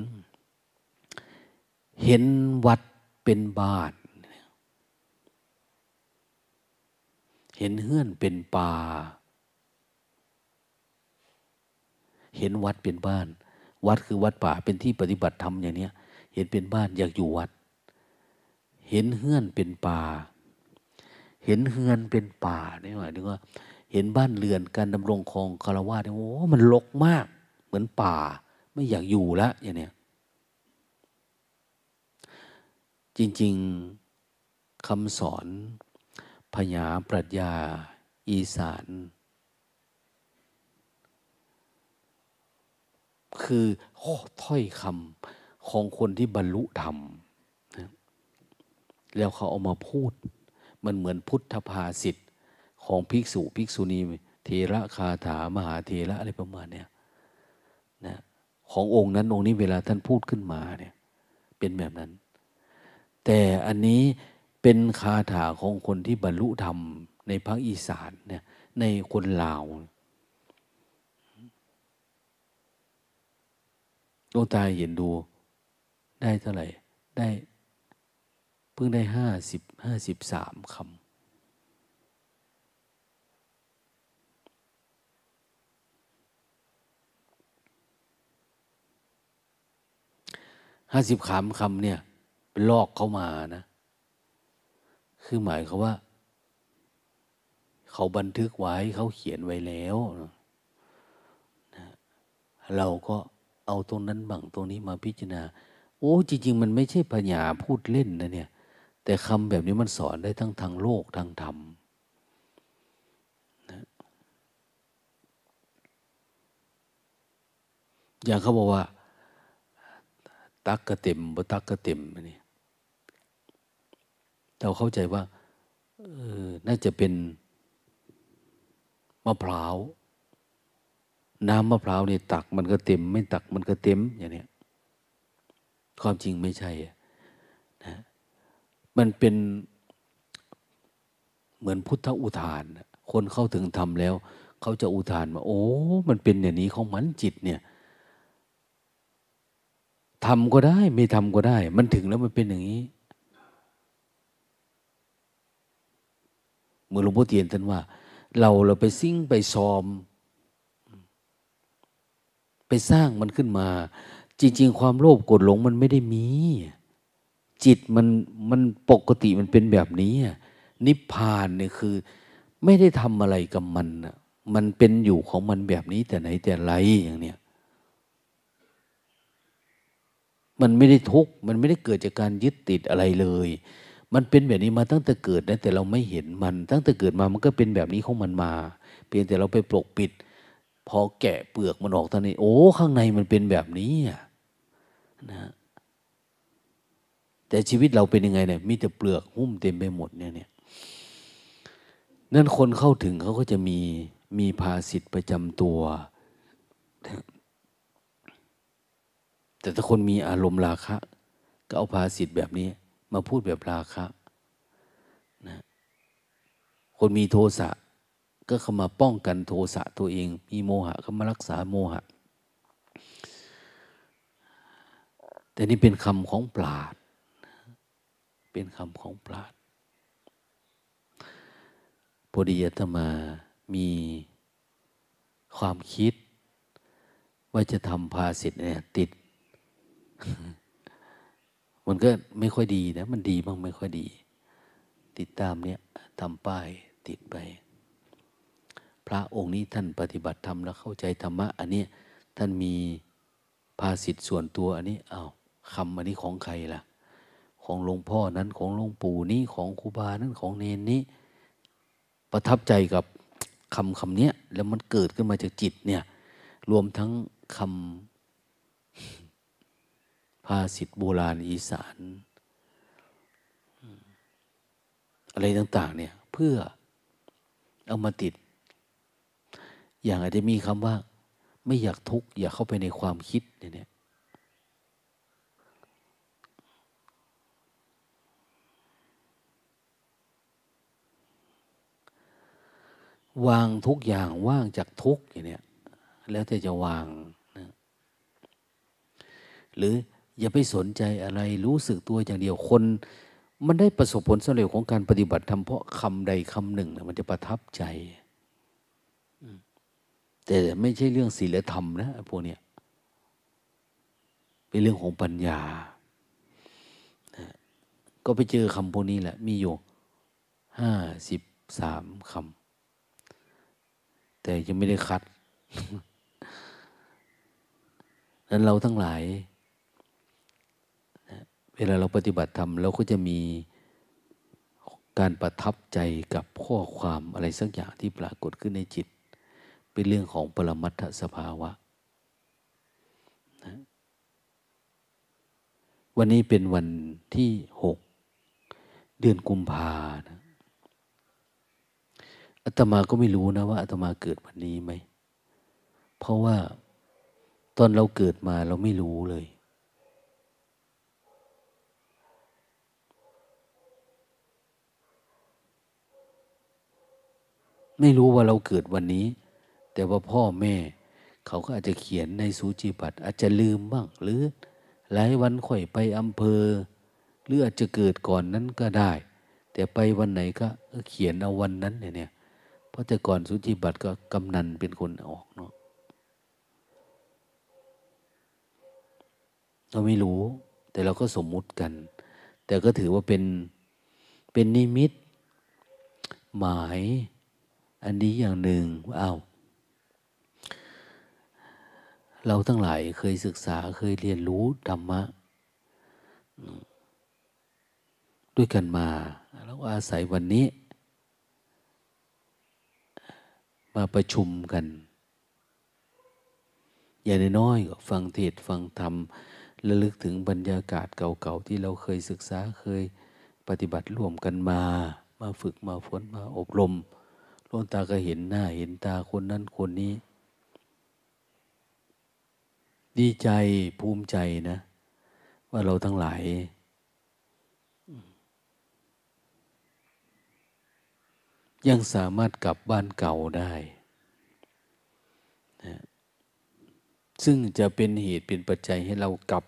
เห็นวัดเป็นบ้าน เห็นเฮื่อนเป็นป่า เห็นวัดเป็นบ้าน วัดคือวัดป่าเป็นที่ปฏิบัติธรรมอย่างเนี้ย เห็นเป็นบ้านอยากอยู่วัด เห็นเฮื่อนเป็นป่า เห็นเฮือนเป็นป่านี่หมายถึงว่า เห็นบ้านเรือนการดำรงครองคารวะเนี่ยโอ้มันลกมาก เหมือนป่า ไม่อยากอยู่ล้วอย่างเนี้ยจริง ๆคำสอน พญาปรัชญา อีสาน คือถ้อยคำของคนที่บรรลุธรรมนะแล้วเขาเอามาพูด มันเหมือนพุทธภาษิตของภิกษุภิกษุณีเทระคาถามหาเทระอะไรประมาณเนี้ยนะขององค์นั้นองค์นี้เวลาท่านพูดขึ้นมาเนี่ยเป็นแบบนั้น แต่อันนี้ เป็นคาถาของคนที่บรรลุธรรมในภาคอีสานเนี่ยในคนลาวดวงตาเห็นดู ได้เท่าไหร่ ได้ เพิ่งได้ห้าสิบห้าสิบสามคำห้าสิบคำคำเนี่ยเป็นลอกเขามานะ คือหมายเขาว่า เขาบันทึกไว้เขาเขียนไว้แล้วนะเราก็เอาตรงนั้นบังตรงนี้มาพิจารณา โอ้จริง ๆ มันไม่ใช่ปัญญาพูดเล่นนะเนี่ย แต่คำแบบนี้มันสอนได้ทั้งทางโลกทางธรรมนะอย่างเขาบอกว่า ตักกระเต็มบ่ตักกระเต็มนี่ เราเข้าใจว่าออน่าจะเป็นมะพร้าว น้ำมะพร้าวนี่ตักมันก็เต็ม ไม่ตักมันก็เต็มอย่างนี้ความจริงไม่ใช่นะมันเป็นเหมือนพุทธอุทาน คนเข้าถึงธรรมแล้ว เขาจะอุทานว่าโอ้ มันเป็นอย่างนี้ของมันจิตเนี่ยทำก็ได้ ไม่ทำก็ได้ มันถึงแล้วมันเป็นอย่างนี้ เมื่อหลวงพ่อเทียนท่านว่า เราเราไปซิ่งไปซ้อม ไปสร้างมันขึ้นมา จริง ๆ ความโลภโกดหลงมันไม่ได้มี จิตมันมันปกติมันเป็นแบบนี้ นิพพานเนี่ยคือ ไม่ได้ทำอะไรกับมันมันเป็นอยู่ของมันแบบนี้แต่ไหนแต่ไรอย่างเนี้ยมันไม่ได้ทุกข์มันไม่ได้เกิดจากการยึดติดอะไรเลย มันเป็นแบบนี้มาตั้งแต่เกิดนะแต่เราไม่เห็นมัน ตั้งแต่เกิดมามันก็เป็นแบบนี้ของมันมา เพียงแต่เราไปปกปิด พอแกะเปลือกมันออกตอนนี้ โอ้ข้างในมันเป็นแบบนี้นะแต่ชีวิตเราเป็นยังไงเนี่ยมีแต่เปลือกหุ้มเต็มไปหมดเนี่ยเนี่ยนั่นคนเข้าถึงเขาก็จะมีมีภาสิทธิ์ประจำตัว แต่ถ้าคนมีอารมณ์ราคะ ก็เอาภาสิทธิ์แบบนี้ มาพูดแบบราคะนะคนมีโทสะก็เข้ามาป้องกันโทสะตัวเอง มีโมหะก็มารักษาโมหะ แต่นี่เป็นคำของปราด เป็นคำของปราดพอดีอาตมามีความคิด ว่าจะทำภาสิทธิ์เนี่ยติด มันก็ไม่ค่อยดีนะ มันดีบ้างไม่ค่อยดี ติดตามเนี่ยทำป้ายติดไป พระองค์นี้ท่านปฏิบัติธรรมแล้วเข้าใจธรรมะ อันนี้ท่านมีภาสิทธิ์ส่วนตัว อันนี้อา้าวคำอันนี้ของใครล่ะ ของหลวงพ่อนั้นของหลวงปู่นี้ของครูบานั้นของเนนนี้ ประทับใจกับคำคำนี้แล้วมันเกิดขึ้นมาจากจิตเนี่ย รวมทั้งคำ ภาษิตโบราณอีสาน อะไรต่าง ๆ เนี่ย เพื่อเอามาติด อย่างอาจจะมีคำว่า ไม่อยากทุกข์อยากเข้าไปในความคิดเนี่ยวางทุกอย่างว่างจากทุกอย่างเนี้ยแล้วแต่จะวางนะหรือ อย่าไปสนใจอะไรรู้สึกตัวอย่างเดียวคน มันได้ประสบผลสำเร็จของการปฏิบัติทำเพราะคำใดคำหนึ่งนะมันจะประทับใจแต่ไม่ใช่เรื่องศีลธรรมนะพวกเนี้ยเป็นเรื่องของปัญญา ก็ไปเจอคำพวกนี้แหละ มีอยู่ห้าสิบสามคำแต่ยังไม่ได้คัด นั้นเราทั้งหลาย เวลาเราปฏิบัติธรรมเราก็จะมีการประทับใจกับข้อความอะไรสักอย่างที่ปรากฏขึ้นในจิต เป็นเรื่องของปรมัตถสภาวะนะวันนี้เป็นวันที่หกเดือนกุมภานะอาตมาก็ไม่รู้นะว่าอาตมาเกิดวันนี้ไหม เพราะว่าตอนเราเกิดมาเราไม่รู้เลย ไม่รู้ว่าเราเกิดวันนี้ แต่ว่าพ่อแม่ เขาก็อาจจะเขียนในสูจิบัตรอาจจะลืมบ้างหรือ หลายวันค่อยไปอำเภอ หรืออาจจะเกิดก่อนนั้นก็ได้ แต่ไปวันไหนก็เขียนเอาวันนั้นเนี่ยเพราะแต่ก่อนสุจิบัตรก็กำนันเป็นคนออกเนาะเราไม่รู้ แต่เราก็สมมุติกัน แต่ก็ถือว่าเป็นเป็นนิมิต หมาย อันนี้อย่างหนึ่งว่าเอาเราทั้งหลายเคยศึกษาเคยเรียนรู้ธรรมะ ด้วยกันมา แล้วอาศัยวันนี้ มาประชุมกัน อย่างน้อยก็ฟังเทศฟังธรรมระลึกถึงบรรยากาศเก่าๆ ที่เราเคยศึกษาเคยปฏิบัติร่วมกันมา มาฝึกมาฝนมาอบรม ล้นตาก็เห็นหน้าเห็นตาคนนั้นคนนี้ ดีใจภูมิใจนะ ว่าเราทั้งหลายยังสามารถกลับบ้านเก่าได้นะซึ่งจะเป็นเหตุเป็นปัจจัยให้เรากลับ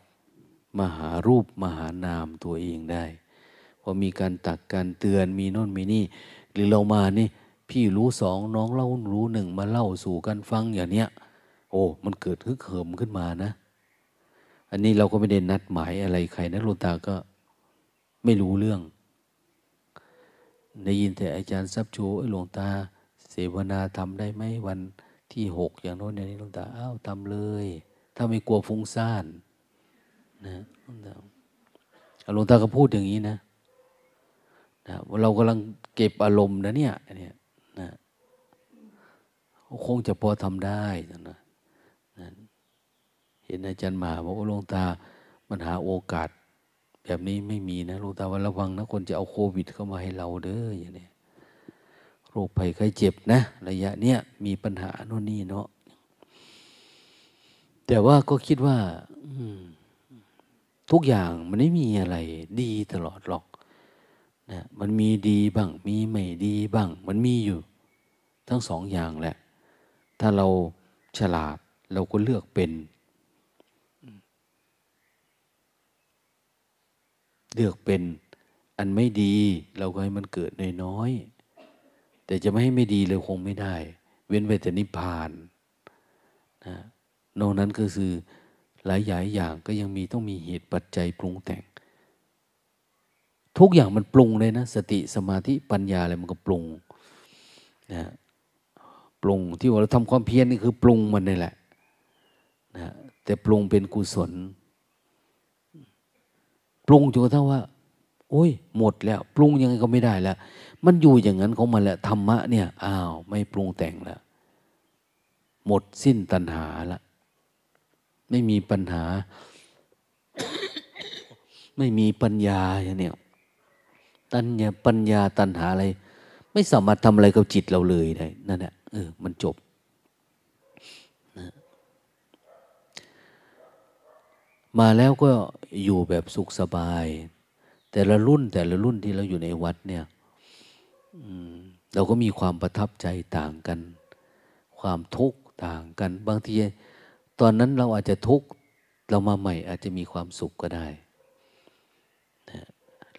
มาหารูปมาหานามตัวเองได้ พอมีการตักการเตือนมีโน่นมีนี่ หรือเรามานี่ พี่รู้สองน้องเล่ารู้หนึ่งมาเล่าสู่กันฟังอย่างเนี้ย โอ้ มันเกิดฮึกเหิมขึ้นมานะ อันนี้เราก็ไม่ได้นัดหมายอะไรใครนะลุตาก็ไม่รู้เรื่อง ได้ยินแต่อาจารย์ซับโชหลวงตา เสวนาทำได้ไหมวันที่หกอย่างโน้นอย่างนี้หลวงตาอ้าวทำเลย ถ้าไม่กลัวฟุ้งซ่านนะหลวงตาหลวงตาก็พูดอย่างนี้นะนะเรากำลังเก็บอารมณ์นะเนี่ยเนี่ย คงจะพอทำได้นะนะเห็นอาจารย์มาบอกว่าหลวงตามันหาโอกาส แบบนี้ไม่มีนะลูกตาวันระวังนะคนจะเอาโควิดเข้ามาให้เราเด้ออย่างนี้โรคภัยไข้เจ็บนะ ระยะเนี้ยมีปัญหาโน่นนี่เนาะแต่ว่าก็คิดว่าทุกอย่างมันไม่มีอะไร ดีตลอดหรอกนะมันมีดีบ้าง มีไม่ดีบ้าง มันมีอยู่ ทั้งสองอย่างแหละ ถ้าเราฉลาดเราก็เลือกเป็น เลือกเป็น อันไม่ดีเราก็ให้มันเกิดน้อยๆแต่จะไม่ให้ไม่ดีเลยคงไม่ได้ เว้นไว้แต่นิพพานนะนอกนั้นก็คือหลายอย่างอย่างก็ยังมีต้องมีเหตุปัจจัยปรุงแต่ง ทุกอย่างมันปรุงเลยนะ สติสมาธิปัญญาอะไรมันก็ปรุงนะ ปรุงที่ว่าเราทำความเพียรนี่คือปรุงมันนี่แหละนะแต่ปรุงเป็นกุศล ปรุงจนกระทั่งว่า โอ้ย หมดแล้ว ปรุงยังไงก็ไม่ได้แล้ว มันอยู่อย่างนั้นของมันแหละธรรมะเนี่ยอ้าวไม่ปรุงแต่งแล้วหมดสิ้นตัณหาละ ไม่มีปัญหา ไม่มีปัญญาอย่างเนี้ยตัญญาปัญญาตัณหาอะไร ไม่สามารถทำอะไรกับจิตเราเลยได้นั่นแหละ เออ มันจบนะมาแล้วก็อยู่แบบสุขสบาย แต่ละรุ่นแต่ละรุ่นที่เราอยู่ในวัดเนี่ยเราก็มีความประทับใจต่างกัน ความทุกข์ต่างกัน บางทีตอนนั้นเราอาจจะทุกข์เรามาใหม่อาจจะมีความสุขก็ได้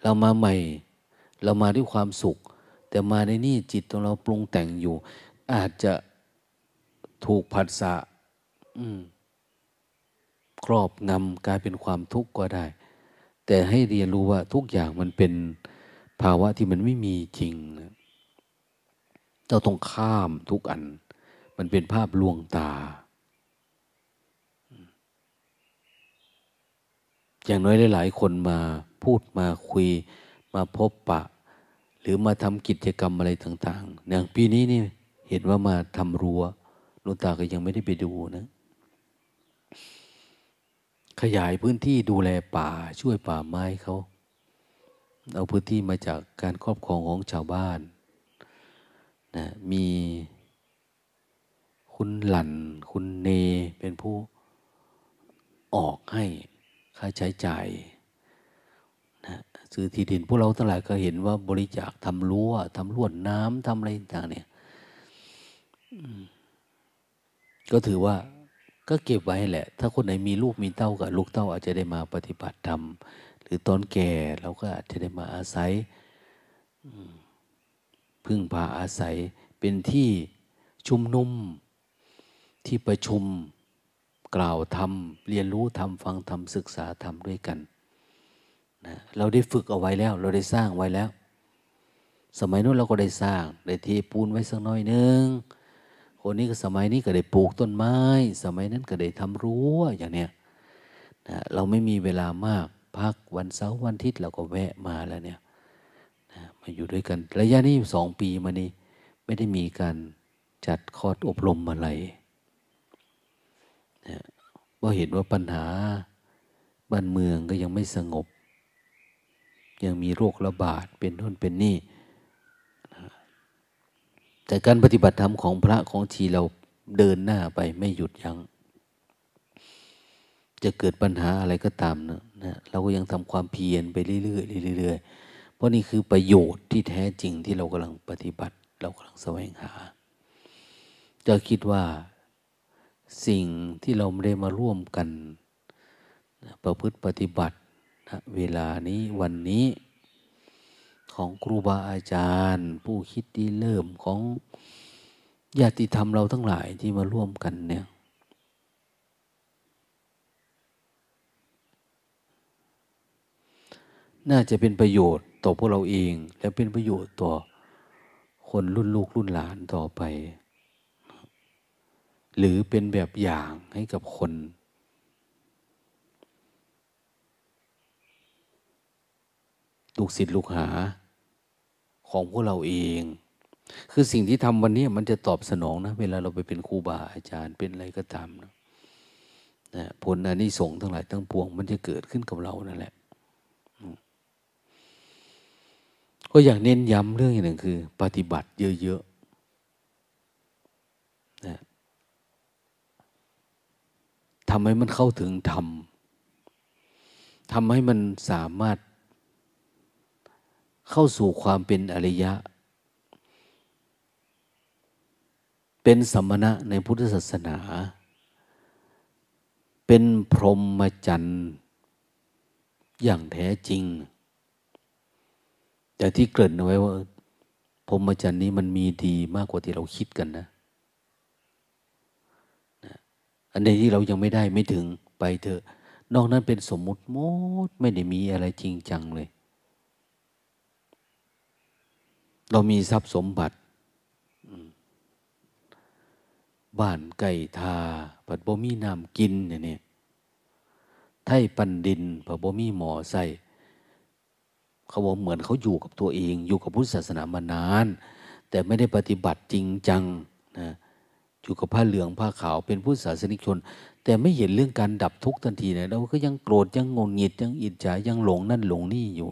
เรามาใหม่ เรามาด้วยความสุข แต่มาในนี่จิตของเราปรุงแต่งอยู่ อาจจะถูกผัสสะครอบงำกลายเป็นความทุกข์ก็ได้ แต่ให้เรียนรู้ว่าทุกอย่างมันเป็นภาวะที่มันไม่มีจริงเราต้องข้ามทุกอัน มันเป็นภาพลวงตา อย่างน้อยหลายๆคนมาพูดมาคุย มาพบปะ หรือมาทำกิจกรรมอะไรต่าง ๆ อย่างปีนี้นี่ เห็นว่ามาทำรัว้วลุงตาก็ยังไม่ได้ไปดูนะ ขยายพื้นที่ดูแลป่าช่วยป่าไม้เขา เอาพื้นที่มาจากการครอบครองของชาวบ้านนะมีคุณหลันคุณเนเป็นผู้ออกให้ค่าใช้จ่ายนะซื้อที่ดินพวกเราทั้งหลายก็เห็นว่าบริจาคทำรั้วทำลวดน้ำทำอะไรต่างเนี่ย ก็ถือว่าก็เก็บไว้แหละ ถ้าคนไหนมีลูกมีเต้ากับลูกเต้าอาจจะได้มาปฏิบัติธรรม หรือตอนแก่เราก็อาจจะได้มาอาศัยพึ่งพาอาศัยเป็นที่ชุมนุมที่ประชุมกล่าวทำเรียนรู้ทำฟังทำศึกษาทำด้วยกันนะเราได้ฝึกเอาไว้แล้ว เราได้สร้างไว้แล้ว สมัยนู้นเราก็ได้สร้างได้เทปูนไว้สักน้อยนึง คนนี้ก็สมัยนี้ก็ได้ปลูกต้นไม้ สมัยนั้นก็ได้ทำรั้วอย่างเนี้ยนะเราไม่มีเวลามากพักวันเสาร์วันอาทิตย์เราก็แวะมาแล้วเนี่ยนะมาอยู่ด้วยกันระยะนี้สองปีมานี้ไม่ได้มีการจัดคอร์สอบรมอะไรเพราะเห็นว่าปัญหาบ้านเมืองก็ยังไม่สงบ ยังมีโรคระบาดเป็นน่นเป็นนี่ แต่การปฏิบัติธรรมของพระของทีเราเดินหน้าไปไม่หยุดยัง้ง จะเกิดปัญหาอะไรก็ตามนะนะเราก็ยังทำความเพียรไปเรื่อยๆเรื่อยๆเพราะนี่คือประโยชน์ที่แท้จริงที่เรากำลังปฏิบัติ เรากำลังแสวงหา จะคิดว่าสิ่งที่เราไม่ได้มาร่วมกัน ประพฤติปฏิบัตินะเวลานี้วันนี้ ของครูบาอาจารย์ ผู้คิดดีเริ่มของญาติธรรมเราทั้งหลายที่มาร่วมกันเนี่ยน่าจะเป็นประโยชน์ต่อพวกเราเอง และเป็นประโยชน์ต่อคนรุ่นลูกรุ่นหลานต่อไป หรือเป็นแบบอย่างให้กับคน ลูกศิษย์ลูกหา ของพวกเราเอง คือสิ่งที่ทำวันนี้มันจะตอบสนองนะ เวลาเราไปเป็นครูบาอาจารย์เป็นอะไรก็ตามนะนะผลอันนี้ส่งทั้งหลายทั้งปวง มันจะเกิดขึ้นกับเรานั่นแหละ ก็อยากเน้นย้ำเรื่องอย่างหนึ่งคือ ปฏิบัติเยอะๆนะทำให้มันเข้าถึงธรรมทำให้มันสามารถ เข้าสู่ความเป็นอริยะ เป็นสมณะในพุทธศาสนา เป็นพรหมจรรย์อย่างแท้จริง แต่ที่เกริ่นเอาไว้ว่าพรหมจรรย์นี้มันมีดีมากกว่าที่เราคิดกันนะ อันใดที่เรายังไม่ได้ไม่ถึงไปเถอะ นอกนั้นเป็นสมมุติหมดไม่ได้มีอะไรจริงจังเลย เรามีทรัพย์สมบัติ บ้านไก่ทาปัดบ่มีน้ำกินอย่างนี้ไทยปันดินปัดบ่มีหมอใส่เขาบอกเหมือนเขาอยู่กับตัวเอง อยู่กับพุทธศาสนามานาน แต่ไม่ได้ปฏิบัติจริงจังนะอยู่กับผ้าเหลืองผ้าขาวเป็นพุทธศาสนิกชน แต่ไม่เห็นเรื่องการดับทุกข์ทันทีนะเราก็ยังโกรธยังงงงิดยังอิจฉายังหลงนั่นหลงนี่อยู่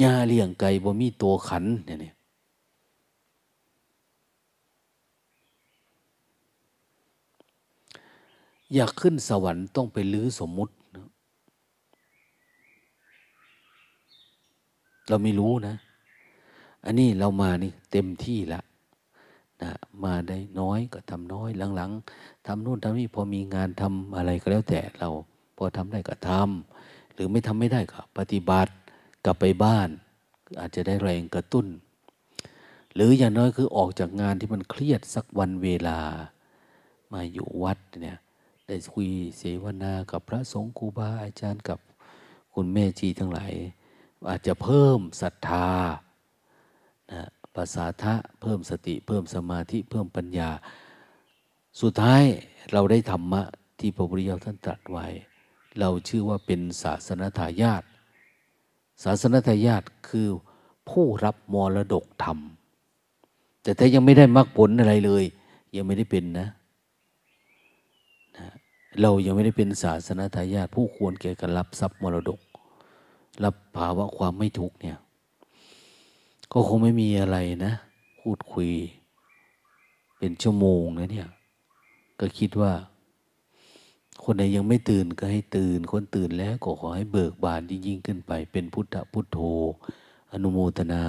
ยาเลี้ยงไก่บ่มีตัวขันเนี่ยอยากขึ้นสวรรค์ต้องไปลื้อสมมุติ เราไม่รู้นะ อันนี้เรามานี่เต็มที่ละนะมาได้น้อยก็ทำน้อย หลังๆทำนู่นทำนี่พอมีงานทำอะไรก็แล้วแต่เรา พอทำได้ก็ทำหรือไม่ทำไม่ได้ก็ปฏิบัติ กลับไปบ้าน อาจจะได้แรงกระตุ้น หรืออย่างน้อยคือออกจากงานที่มันเครียดสักวันเวลา มาอยู่วัดเนี่ยได้คุยเสวนากับพระสงฆ์ครูบาอาจารย์กับคุณแม่จีทั้งหลาย อาจจะเพิ่มศรัทธานะภาษาทะเพิ่มสติ เพิ่มสมาธิเพิ่มปัญญา สุดท้ายเราได้ธรรมะที่พระพุทธเจ้าท่านตรัสไว้ เราชื่อว่าเป็นศาสนทายาท ศาสนทายาทคือผู้รับมรดกธรรม แต่ถ้ายังไม่ได้มรรคผลอะไรเลย ยังไม่ได้เป็นนะเรายังไม่ได้เป็นศาสนทายาทผู้ควรแก่การรับทรัพย์มรดก รับภาวะความไม่ทุกเนี่ย ก็คงไม่มีอะไรนะ พูดคุย เป็นชั่วโมงนะเนี่ย ก็คิดว่า คนไหนยังไม่ตื่นก็ให้ตื่น คนตื่นแล้วก็ขอให้เบิกบานยิ่งขึ้นไปเป็นพุทธพุทโธ อนุโมทนา